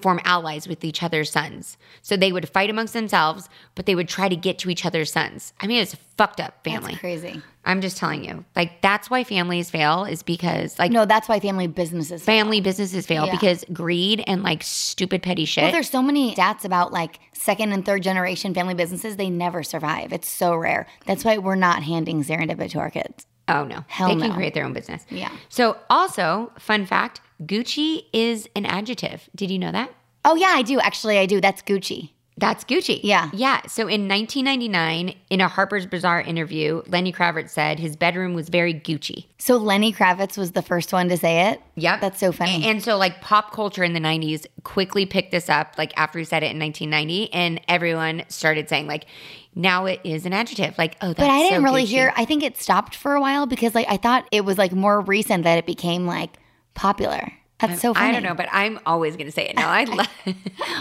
form allies with each other's sons. So they would fight amongst themselves, but they would try to get to each other's sons. I mean, it's a fucked up family. That's crazy. I'm just telling you. Like that's why families fail is because like No, that's why family businesses. family businesses fail Yeah. because greed and like stupid petty shit. Well, there's so many stats about like second and third generation family businesses. They never survive. It's so rare. That's why we're not handing serendipity to our kids. oh no. Hell they can no. create their own business. Yeah. So also, fun fact, Gucci is an adjective. Did you know that? Oh yeah, I do. Actually, I do. That's Gucci. That's Gucci. Yeah. Yeah. So in 1999, in a Harper's Bazaar interview, Lenny Kravitz said his bedroom was very Gucci. So Lenny Kravitz was the first one to say it. Yep. That's so funny. And so, like, pop culture in the 90s quickly picked this up, like, after he said it in 1990, and everyone started saying, like, now it is an adjective. Like, oh, that's but I didn't really Gucci. hear. I think it stopped for a while because like I thought it was like more recent that it became like popular. That's so funny. I don't know, but I'm always going to say it. No, I love,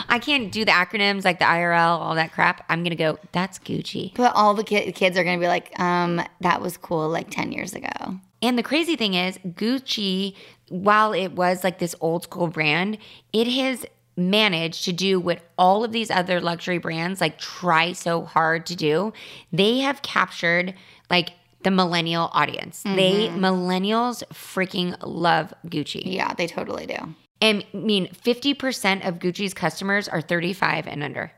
I can't do the acronyms like the IRL, all that crap. I'm going to go, that's Gucci. But all the ki- kids are going to be like, um, that was cool like 10 years ago. And the crazy thing is, Gucci, while it was like this old school brand, it has managed to do what all of these other luxury brands like try so hard to do. They have captured like the millennial audience. They mm-hmm. millennials freaking love Gucci. Yeah, they totally do. And I mean, 50% of Gucci's customers are 35 and under.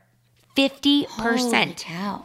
50%. Holy cow.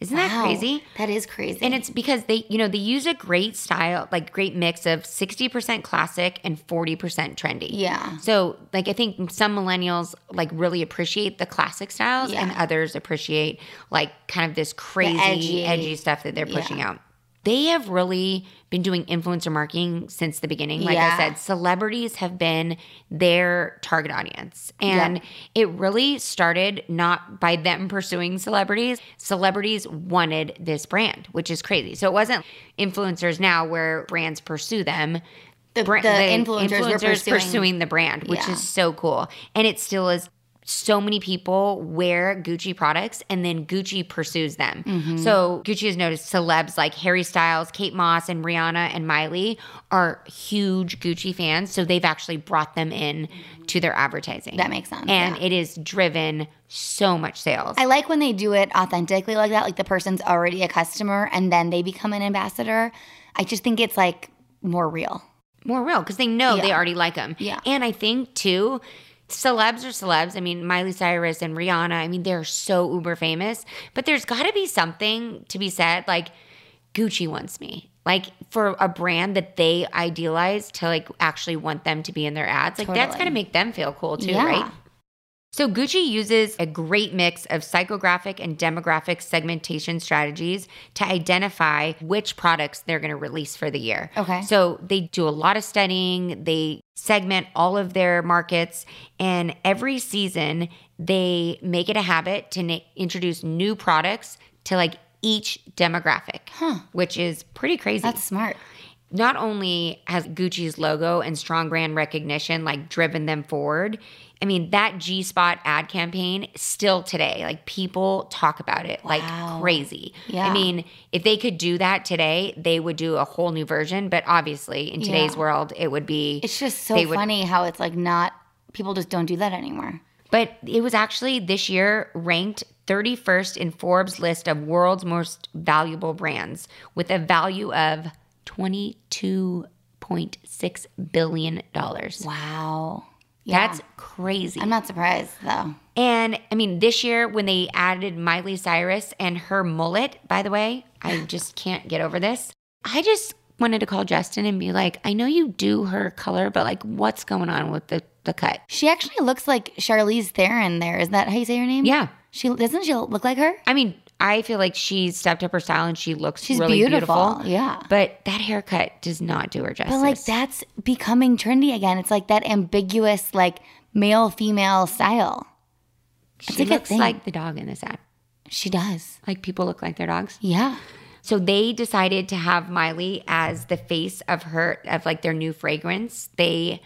Isn't that crazy? That is crazy. And it's because they, you know, they use a great style, like great mix of 60% classic and 40% trendy. Yeah. So, like, I think some millennials like really appreciate the classic styles, and others appreciate like kind of this crazy, edgy- edgy, stuff that they're pushing Yeah. out. They have really been doing influencer marketing since the beginning. Like Yeah. I said, celebrities have been their target audience. And Yep. it really started not by them pursuing celebrities. Celebrities wanted this brand, which is crazy. So it wasn't influencers now where brands pursue them. the, Bra- the influencers, were pursuing. the brand, which Yeah. is so cool. And it still is so many people wear Gucci products and then Gucci pursues them. Mm-hmm. So Gucci has noticed celebs like Harry Styles, Kate Moss, and Rihanna and Miley are huge Gucci fans. So they've actually brought them in to their advertising. That makes sense, And yeah. it is driven so much sales. I like when they do it authentically like that, like the person's already a customer and then they become an ambassador. I just think it's like more real. more real because they know they already like them. Yeah. And I think too, celebs are celebs. I mean, Miley Cyrus and Rihanna, I mean, they're so uber famous, but there's got to be something to be said like Gucci wants me. Like for a brand that they idealize to like actually want them to be in their ads, like that's gonna make them feel cool too, Yeah. right? So Gucci uses a great mix of psychographic and demographic segmentation strategies to identify which products they're going to release for the year. Okay. So they do a lot of studying, they segment all of their markets, and every season they make it a habit to na- introduce new products to like each demographic, huh. which is pretty crazy That's smart. not only has Gucci's logo and strong brand recognition like driven them forward, I mean, that G Spot ad campaign still today, like people talk about it like crazy. Yeah. I mean, if they could do that today, they would do a whole new version. But obviously, in today's Yeah. world, it would be. It's just so they would- funny how it's like not people just don't do that anymore. But it was actually this year ranked 31st in Forbes' list of world's most valuable brands with a value of $22.6 billion. Wow. Yeah. That's crazy. I'm not surprised though. and I mean, this year when they added Miley Cyrus and her mullet, by the way, I just can't get over this. I just wanted to call Justin and be like, I know you do her color, but like, what's going on with the, the cut? She actually looks like Charlize Theron there. Is that how you say her name? Yeah. She doesn't she look like her? I mean, I feel like she's stepped up her style and she looks She's really beautiful. beautiful. Yeah. But that haircut does not do her justice. But like that's becoming trendy again. It's like that ambiguous like male female style. she like looks like the dog in this ad. She does. Like people look like their dogs. Yeah. So they decided to have Miley as the face of her of like their new fragrance. They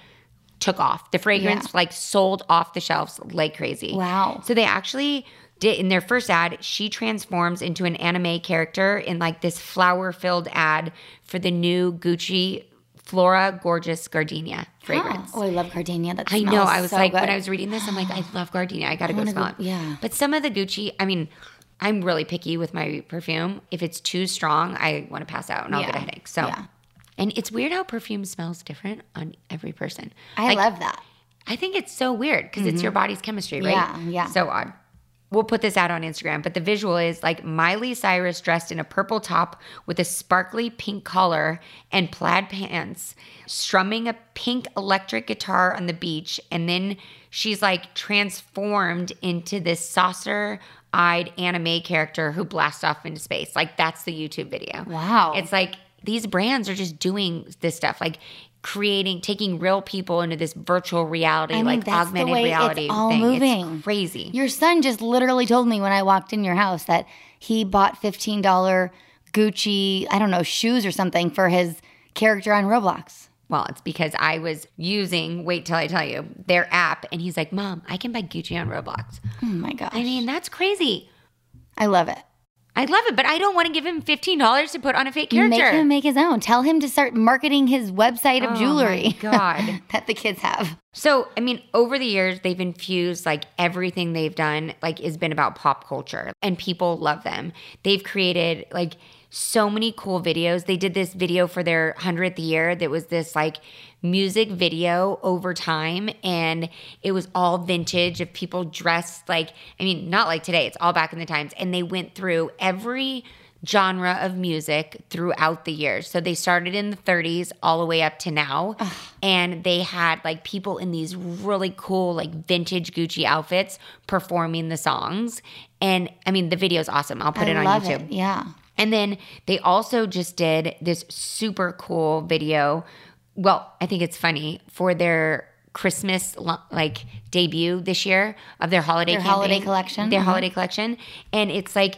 took off. The fragrance Yeah. like sold off the shelves like crazy. Wow. So they actually did in their first ad, she transforms into an anime character in like this flower-filled ad for the new Gucci Flora Gorgeous Gardenia fragrance. Oh, I love Gardenia. That I know. I was so like, when. I was reading this, I'm like, I love Gardenia. I got to go smell go- it. yeah. But some of the Gucci, I mean, I'm really picky with my perfume. If it's too strong, I want to pass out and I'll get a headache. So, Yeah. and it's weird how perfume smells different on every person. I Like, love that. I think it's so weird because it's your body's chemistry, right? Mm-hmm. Yeah, yeah. So odd. We'll put this out on Instagram, but the visual is like Miley Cyrus dressed in a purple top with a sparkly pink collar and plaid pants, strumming a pink electric guitar on the beach. And then she's like transformed into this saucer eyed anime character who blasts off into space. Like that's the YouTube video. Wow. It's like these brands are just doing this stuff, like creating, taking real people into this virtual reality, I mean, like that's the augmented way it's reality all thing. moving. It's crazy. Your son just literally told me when I walked in your house that he bought $15 Gucci, I don't know, shoes or something for his character on Roblox. well, it's because I was using, wait till I tell you, their app. And he's like, Mom, I can buy Gucci on Roblox. Oh my gosh. I mean, that's crazy. I love it. I love it, but I don't want to give him $15 to put on a fake character. Make him make his own. Tell him to start marketing his website of Oh my jewelry. God. that the kids have. So, I mean, over the years, they've infused like everything they've done, like, has been about pop culture and people love them. They've created like so many cool videos. They did this video for their 100th year that was this like music video over time. And it was all vintage of people dressed like, I mean, not like today, it's all back in the times. And they went through every genre of music throughout the years. So they started in the 30s all the way up to now. And they had like people in these really cool, like vintage Gucci outfits performing the songs. And I mean, the video is awesome. I'll put I it on YouTube. it. Yeah. And then they also just did this super cool video. Well, I think it's funny for their Christmas like debut this year of their holiday Their campaign, holiday collection? Their Uh-huh. holiday collection, and it's like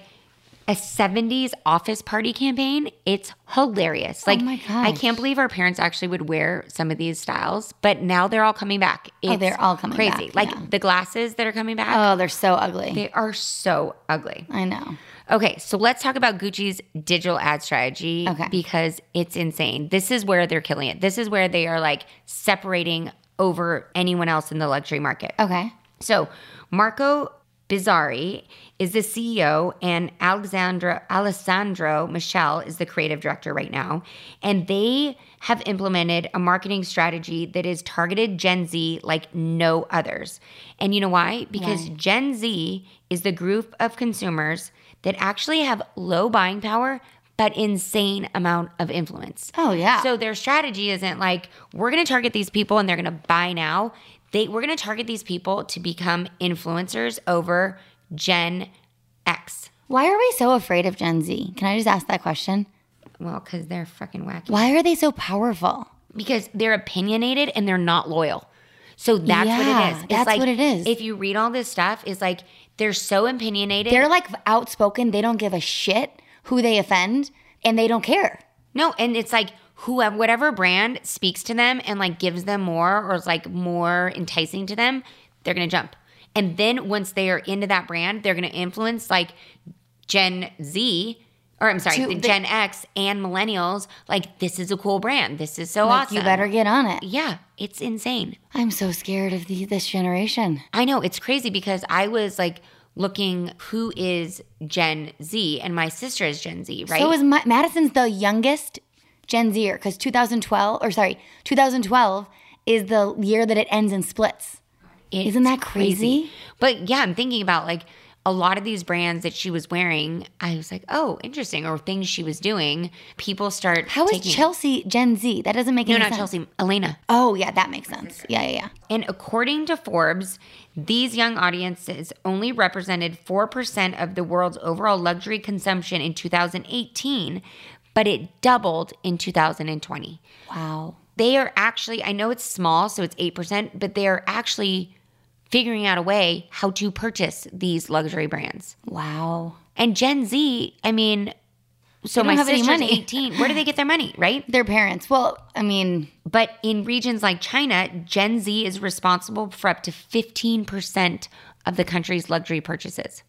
a 70s office party campaign. It's hilarious. Oh like Oh my I can't believe our parents actually would wear some of these styles, but now they're all coming back. It's Oh, they're all coming crazy. back, Like yeah. the glasses that are coming back, Oh, they're so ugly. they are so ugly. I know. Okay, so let's talk about Gucci's digital ad strategy Okay. because it's insane. This is where they're killing it. This is where they are like separating over anyone else in the luxury market. Okay. So, Marco Bizzarri is the CEO and Alexandra Alessandro Michele is the creative director right now, and they have implemented a marketing strategy that is targeted Gen Z like no others. And you know why? Because Why? Gen Z is the group of consumers that actually have low buying power but insane amount of influence. Oh, yeah. So their strategy isn't like we're going to target these people and they're going to buy now. They we're going to target these people to become influencers over Gen X. Why are we so afraid of Gen Z? Can I just ask that question? Well, cuz they're freaking wacky. Why are they so powerful? Because they're opinionated and they're not loyal. So that's what it is. It's that's like, what it is. If you read all this stuff, it's like they're so opinionated. They're like outspoken. They don't give a shit who they offend and they don't care. No, and it's like whoever whatever brand speaks to them and like gives them more or is like more enticing to them, they're gonna jump. And then once they are into that brand, they're gonna influence like Gen Z or I'm sorry, the Gen X and millennials, like this is a cool brand. This is so Like, awesome. You better get on it. Yeah, it's insane. I'm so scared of the, this generation. I know it's crazy because I was like looking who is Gen Z and my sister is Gen Z, right? So is Ma- Madison's the youngest Gen Zer because 2012 or sorry 2012 is the year that it ends in splits. It's Isn't that crazy? But yeah, I'm thinking about like a lot of these brands that she was wearing. I was like, oh, interesting, or things she was doing. People start. How is taking, Chelsea Gen Z? That doesn't make No, any not sense. Chelsea. Elena. Oh yeah, that makes sense. Yeah, yeah, yeah. And according to Forbes, these young audiences only represented 4% of the world's overall luxury consumption in 2018, but it doubled in 2020. Wow. They are actually, I know it's small, so it's 8%, but they are actually figuring out a way how to purchase these luxury brands. Wow. And Gen Z, I mean, so my have sister's money. 18. Where do they get their money, right? Their parents. Well, I mean, But in regions like China, Gen Z is responsible for up to 15% of the country's luxury purchases.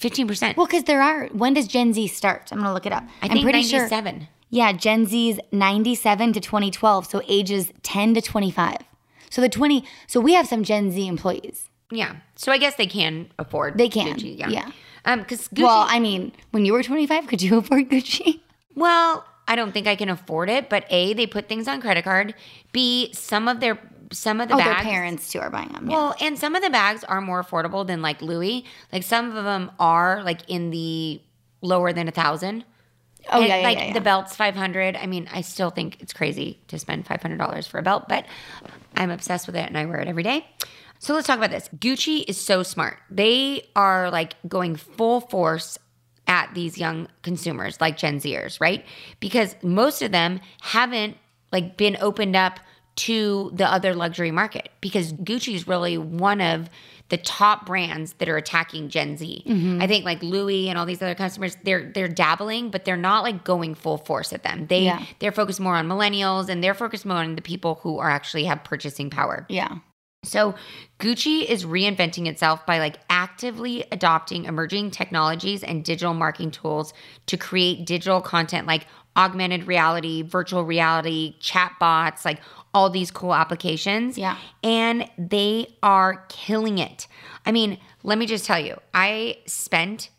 15%. well, because there are. When does Gen Z start? I'm gonna look it up. I am think pretty sure. 97. Yeah, Gen Z's 97 to 2012, so ages 10 to 25. So the 20. So we have some Gen Z employees. Yeah. So I guess they can afford They can, Gucci. yeah. Um, because Gucci, Well, I mean, when you were 25, could you afford Gucci? Well, I don't think I can afford it, but A, they put things on credit card. B, some of their some of the Oh, bags their parents too are buying them. Yeah. Well, and some of the bags are more affordable than like Louis. Like some of them are like in the lower than a thousand. oh And, yeah, yeah, like yeah, yeah. the belt's five hundred. I mean, I still think it's crazy to spend five hundred dollars for a belt, but I'm obsessed with it and I wear it every day. So let's talk about this. Gucci is so smart. They are like going full force at these young consumers, like Gen Zers, right? Because most of them haven't like been opened up to the other luxury market because Gucci is really one of the top brands that are attacking Gen Z. Mm-hmm. I think like Louis and all these other customers, they're they're dabbling, but they're not like going full force at them. They Yeah. they're focused more on millennials and they're focused more on the people who are actually have purchasing power. Yeah. So Gucci is reinventing itself by like actively adopting emerging technologies and digital marketing tools to create digital content like augmented reality, virtual reality, chatbots, like all these cool applications. Yeah. And they are killing it. I mean, let me just tell you, I spent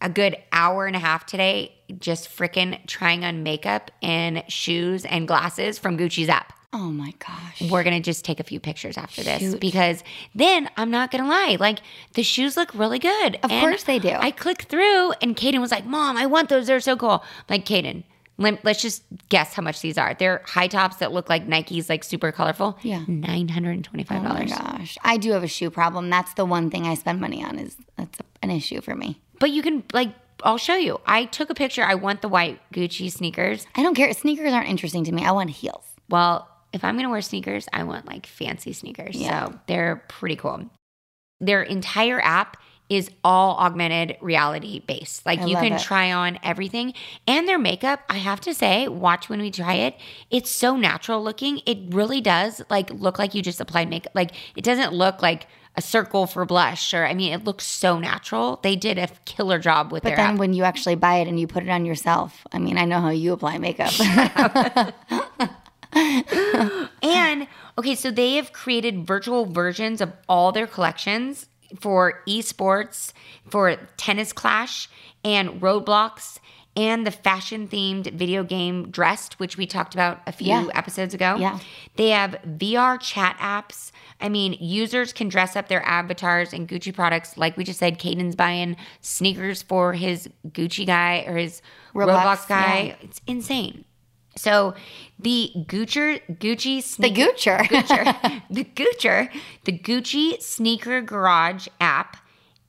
a good hour and a half today just freaking trying on makeup and shoes and glasses from Gucci's app Oh my gosh. we're gonna just take a few pictures after this because then I'm not gonna lie, like the shoes look really good. Of course they do. I clicked through and Kaden was like, "Mom, I want those. They're so cool." I'm like Kaden, let's just guess how much these are. They're high tops that look like Nikes, like super colorful. Yeah. nine hundred and twenty-five Oh my gosh. I do have a shoe problem. That's the one thing I spend money on is that's an issue for me. but you can like, I'll show you. I took a picture. I want the white Gucci sneakers. I don't care. Sneakers aren't interesting to me. I want heels. Well, if I'm gonna wear sneakers, I want like fancy sneakers. Yeah. So they're pretty cool. Their entire app is all augmented reality based. Like I you can it. try on everything. And their makeup, I have to say, watch when we try it. It's so natural looking. It really does like look like you just applied makeup. Like it doesn't look like a circle for blush or I mean it looks so natural. They did a killer job with But their then app. when you actually buy it and you put it on yourself, I mean, I know how you apply makeup. And okay, so they have created virtual versions of all their collections for esports, for Tennis Clash, and Roblox, and the fashion themed video game Drest, which we talked about a few Yeah. episodes ago. Yeah. They have VR chat apps. I mean, users can dress up their avatars in Gucci products. Like we just said, Caden's buying sneakers for his Gucci guy or his Roblox, Roblox, guy. yeah. It's insane. So the Gucci Gucci the sneaker Gucci, the Gucci, the Gucci Sneaker Garage app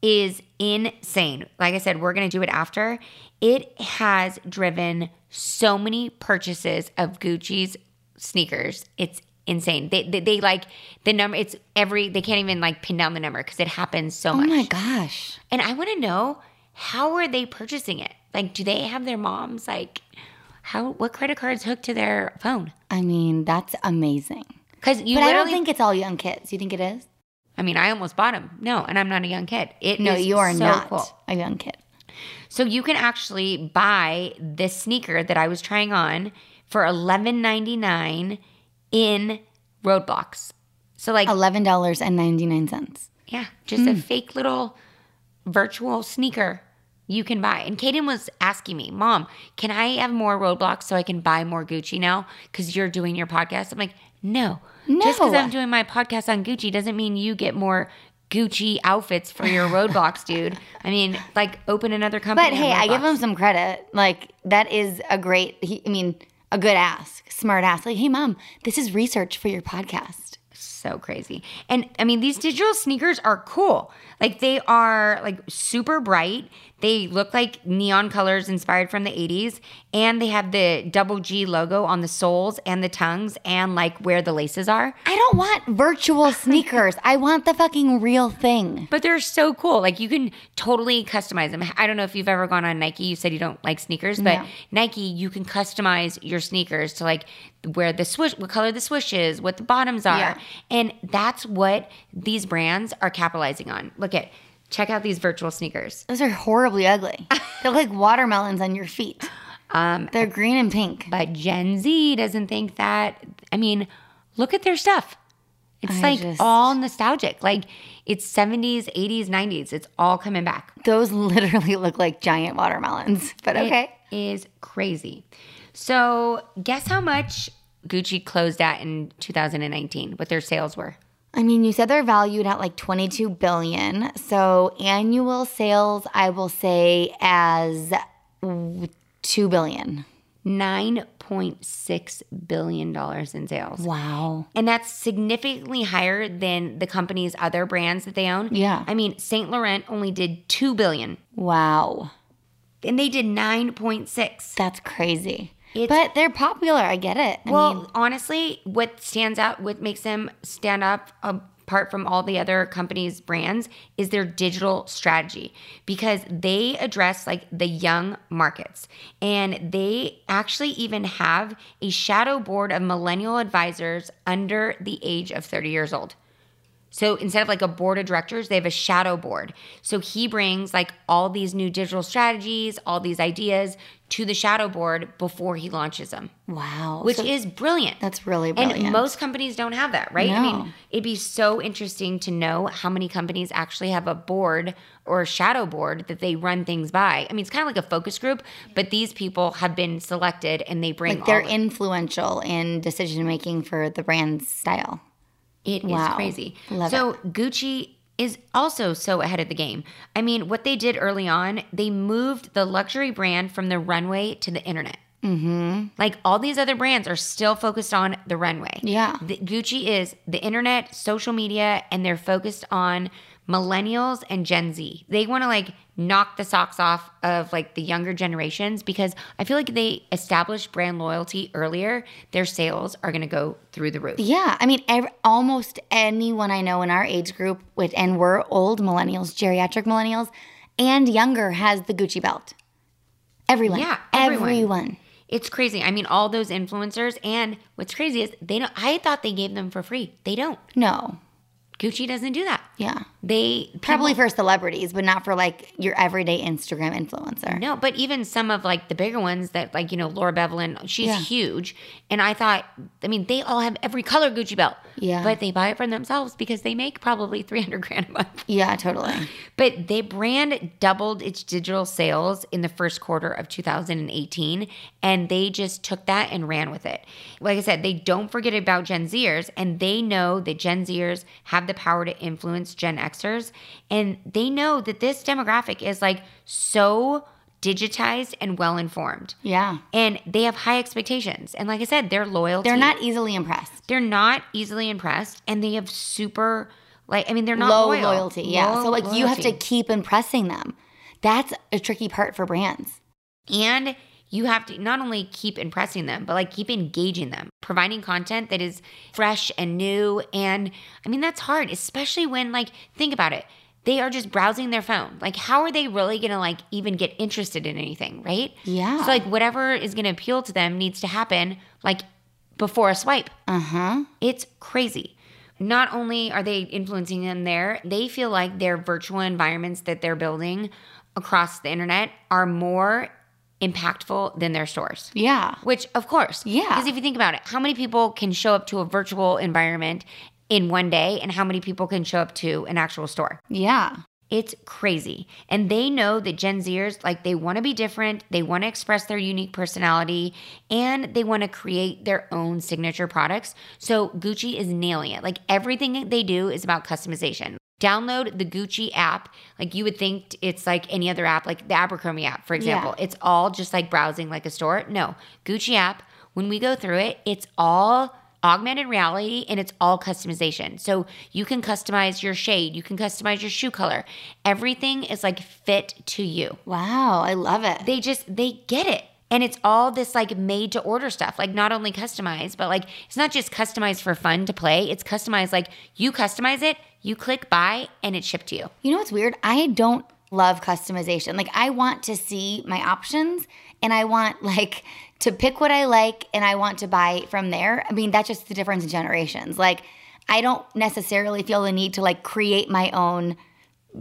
is insane. Like I said, we're going to do it after. It has driven so many purchases of Gucci's sneakers. It's insane. They, they, they like the number, it's every, they can't even like pin down the number because it happens so oh much. Oh my gosh. And I want to know how are they purchasing it? Like, do they have their moms like, how, what credit cards hooked to their phone? I mean, that's amazing. Because you but I don't think it's all young kids. You think it is? I mean, I almost bought them. No, and I'm not a young kid. It No, you are so not cool. a young kid. So you can actually buy this sneaker that I was trying on for $11.99 in Roblox. So like, Eleven dollars and ninety nine cents. yeah, just Hmm. a fake little virtual sneaker you can buy. And Kaden was asking me, Mom, can I have more Roblox so I can buy more Gucci now? Because you're doing your podcast. I'm like, no. No. Just because I'm doing my podcast on Gucci doesn't mean you get more Gucci outfits for your Roblox, dude. I mean, like, open another company. But hey, I give him some credit. Like that is a great. He, I mean, a good ask, smart ask. Like, hey, mom, this is research for your podcast. so crazy. And I mean, these digital sneakers are cool. Like they are like super bright. They look like neon colors inspired from the 80s. And they have the double G logo on the soles and the tongues and like where the laces are. I don't want virtual sneakers. I want the fucking real thing. But they're so cool. Like you can totally customize them. I don't know if you've ever gone on Nike. You said you don't like sneakers, but No. Nike, you can customize your sneakers to like where the swoosh, what color the swoosh is, what the bottoms are. Yeah. And that's what these brands are capitalizing on. Look check out these virtual sneakers. Those are horribly ugly. They're like watermelons on your feet. Um, They're green and pink. but Gen Z doesn't think that. I mean, look at their stuff. It's I like just- all nostalgic. Like it's 70s, 80s, 90s. It's all coming back. Those literally look like giant watermelons. But okay. It is crazy. So, guess how much Gucci closed at in 2019, what their sales were? I mean, you said they're valued at like 22 billion. So annual sales, I will say as w- 2 billion. $9.6 billion in sales. Wow. And that's significantly higher than the company's other brands that they own. Yeah. I mean, Saint Laurent only did 2 billion Wow. and they did 9.6. That's crazy. It's, But they're popular. I get it. I well, mean, honestly, what stands out, what makes them stand up apart from all the other companies' brands is their digital strategy because they address like the young markets. And they actually even have a shadow board of millennial advisors under the age of 30 years old. So instead of like a board of directors, they have a shadow board. So he brings like all these new digital strategies, all these ideas to the shadow board before he launches them, wow. which So is brilliant. that's really brilliant. And most companies don't have that, right? I mean, it'd be so interesting to know how many companies actually have a board or a shadow board that they run things by. I mean, it's kind of like a focus group, but these people have been selected and they bring like they're influential in decision making for the brand's style. It is Wow. crazy. Love so Gucci is also so ahead of the game. I mean, what they did early on, they moved the luxury brand from the runway to the internet. Mm-hmm. Like all these other brands are still focused on the runway. Yeah. The, Gucci is the internet, social media, and they're focused on millennials and Gen Z. They want to like knock the socks off of like the younger generations because I feel like they established brand loyalty earlier. Their sales are going to go through the roof. Yeah, I mean, ev almost anyone I know in our age group, with, and we're old millennials, geriatric millennials, and younger, has the Gucci belt. Everyone, Yeah, everyone. everyone. It's crazy. I mean, all those influencers, and what's crazy is they don't. I thought they gave them for free. They don't. No, Gucci doesn't do that. yeah, They probably for celebrities, but not for like your everyday Instagram influencer. no, but even some of like the bigger ones that like you know Laura Beverlin, she's Yeah. huge, and I thought, I mean, they all have every color Gucci belt. Yeah. but they buy it for themselves because they make probably three hundred grand a month. Yeah, totally. But they brand doubled its digital sales in the first quarter of 2018, and they just took that and ran with it. Like I said, they don't forget about Gen Zers, and they know that Gen Zers have the power to influence Gen And they know that this demographic is like so digitized and well informed. Yeah, And they have high expectations. And like I said, their loyalty they're not easily impressed. they're not easily impressed and they have super like I mean they're not Low loyal. loyalty. Yeah, Low so like you have to keep impressing them. That's a tricky part for brands. And you have to not only keep impressing them, but like keep engaging them, providing content that is fresh and new. And I mean, that's hard, especially when, like, think about it. They are just browsing their phone. Like, how are they really gonna, like, even get interested in anything, right? Yeah. So, like, whatever is gonna appeal to them needs to happen, like, before a swipe. Uh huh. It's crazy. Not only are they influencing them there, they feel like their virtual environments that they're building across the internet are more impactful than their stores. Yeah. Which, of course, Yeah. Because if you think about it, how many people can show up to a virtual environment in one day, and how many people can show up to an actual store? Yeah. It's crazy. And they know that Gen Zers, like, they want to be different. They want to express their unique personality and they want to create their own signature products. So Gucci is nailing it. Like, everything they do is about customization. Download the Gucci app. Like, you would think it's like any other app, like the Abercrombie app, for example. It's all just like browsing like a store. No, Gucci app, when we go through it, it's all augmented reality and it's all customization. So you can customize your shade, you can customize your shoe color. Everything is like fit to you. Wow. I love it. They just they get it. And it's all this like made to order stuff. Like not only customized, but like it's not just customized for fun to play. It's customized like you customize it, you click buy and it's shipped to you. You know what's weird? I don't love customization. Like I want to see my options and I want like to pick what I like and I want to buy from there. I mean, that's just the difference in generations. Like I don't necessarily feel the need to like create my own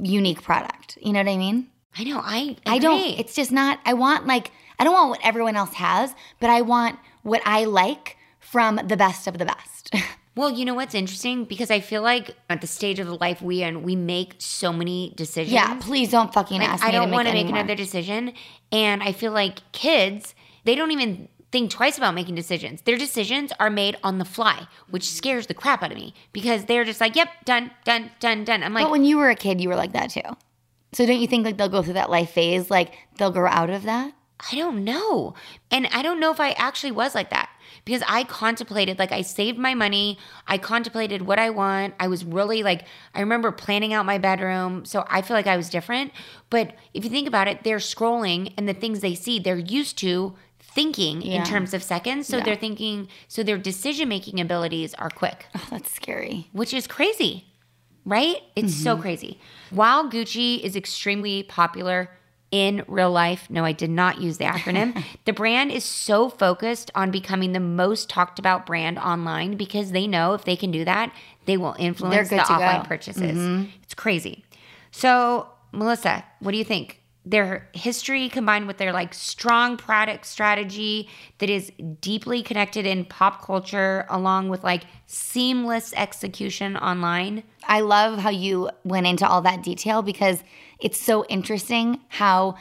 unique product. You know what I mean? I know. I I don't it's just not I want like I don't want what everyone else has, but I want what I like from the best of the best. Well, you know what's interesting? Because I feel like at the stage of the life we in, we make so many decisions. yeah, please don't fucking Like, ask I me don't to make want to make more. another decision. And I feel like kids, they don't even think twice about making decisions. Their decisions are made on the fly, which scares the crap out of me because they're just like, yep, done, done, done, done. I'm like, But when you were a kid, you were like that too. So don't you think like they'll go through that life phase, like they'll grow out of that? I don't know. And I don't know if I actually was like that because I contemplated, like, I saved my money. I contemplated what I want. I was really like, I remember planning out my bedroom. So I feel like I was different. But if you think about it, they're scrolling and the things they see, they're used to thinking Yeah. in terms of seconds. So Yeah. they're thinking, so their decision making abilities are quick, Oh, that's scary. which is crazy, right? It's so Mm-hmm. crazy. While Gucci is extremely popular in real life, no, I did not use the acronym, the brand is so focused on becoming the most talked about brand online because they know if they can do that, they will influence the offline go. purchases. Mm-hmm. It's crazy. So, Melissa, what do you think? Their history combined with their like strong product strategy that is deeply connected in pop culture, along with like seamless execution online. I love how you went into all that detail because it's so interesting how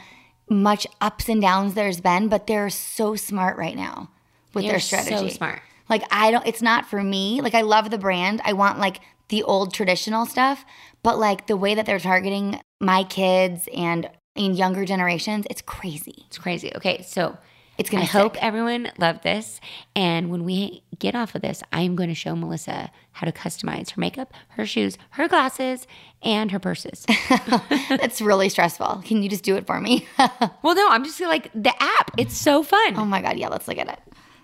much ups and downs there's been, but they're so smart right now with They're their so strategy. smart. Like I don't it's not for me. Like I love the brand. I want like the old traditional stuff, but like the way that they're targeting my kids and in younger generations, it's crazy. It's crazy. Okay, so It's gonna I hope everyone loved this. And when we get off of this, I'm going to show Melissa how to customize her makeup, her shoes, her glasses, and her purses. That's really stressful. Can you just do it for me? well, no, I'm just like the app. It's so fun. oh my god, yeah, let's look at it.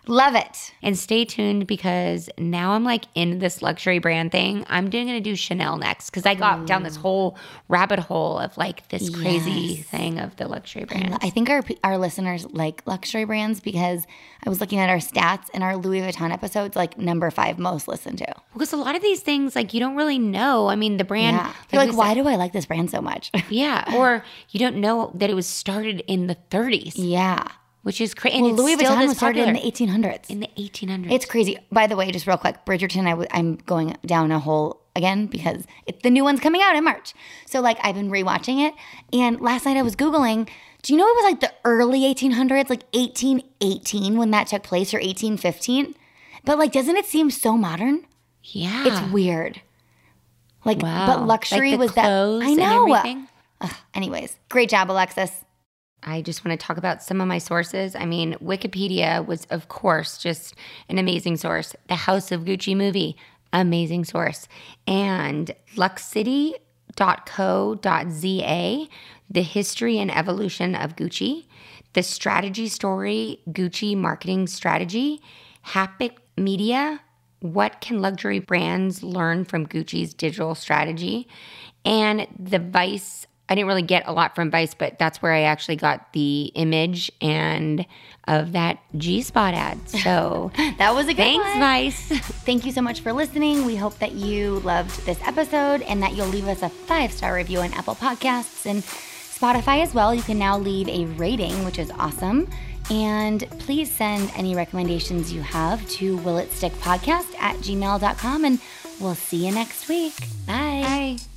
Love it. And stay tuned because now I'm like in this luxury brand thing. I'm doing gonna do Chanel next because I got down this whole rabbit hole of like this crazy Yes. thing of the luxury brand. I think our our listeners like luxury brands because I was looking at our stats and our Louis Vuitton episodes like number five most listened to. Because a lot of these things, like you don't really know. I mean, the brand. Yeah, you're like, we why said- do I like this brand so much? Yeah, or you don't know that it was started in the 30s, yeah, which is crazy. Well, Louis Vuitton was started popular. in the 1800s. in the 1800s. It's crazy. By the way, just real quick, Bridgerton, I w- I'm going down a hole again because it, the new one's coming out in March. So, like, I've been rewatching it. And last night I was Googling, do you know it was like the early 1800s, like 1818 when that took place, or 1815? But, like, doesn't it seem so modern? yeah, It's weird. Like, Wow. but luxury Like was that. I know. Ugh, anyways, great job, Alexis. I just want to talk about some of my sources. I mean, Wikipedia was, of course, just an amazing source. The House of Gucci movie, amazing source. And luxcity.co.za, the history and evolution of Gucci, the strategy story, Gucci marketing strategy, Hapic Media, what can luxury brands learn from Gucci's digital strategy, and the Vice I didn't really get a lot from Vice, but that's where I actually got the image and of that G Spot ad. So That was a good thanks, one. Vice. Thank you so much for listening. We hope that you loved this episode and that you'll leave us a five star review on Apple Podcasts and Spotify as well. You can now leave a rating, which is awesome. And please send any recommendations you have to willitstickpodcast at gmail.com and we'll see you next week. Bye. Bye.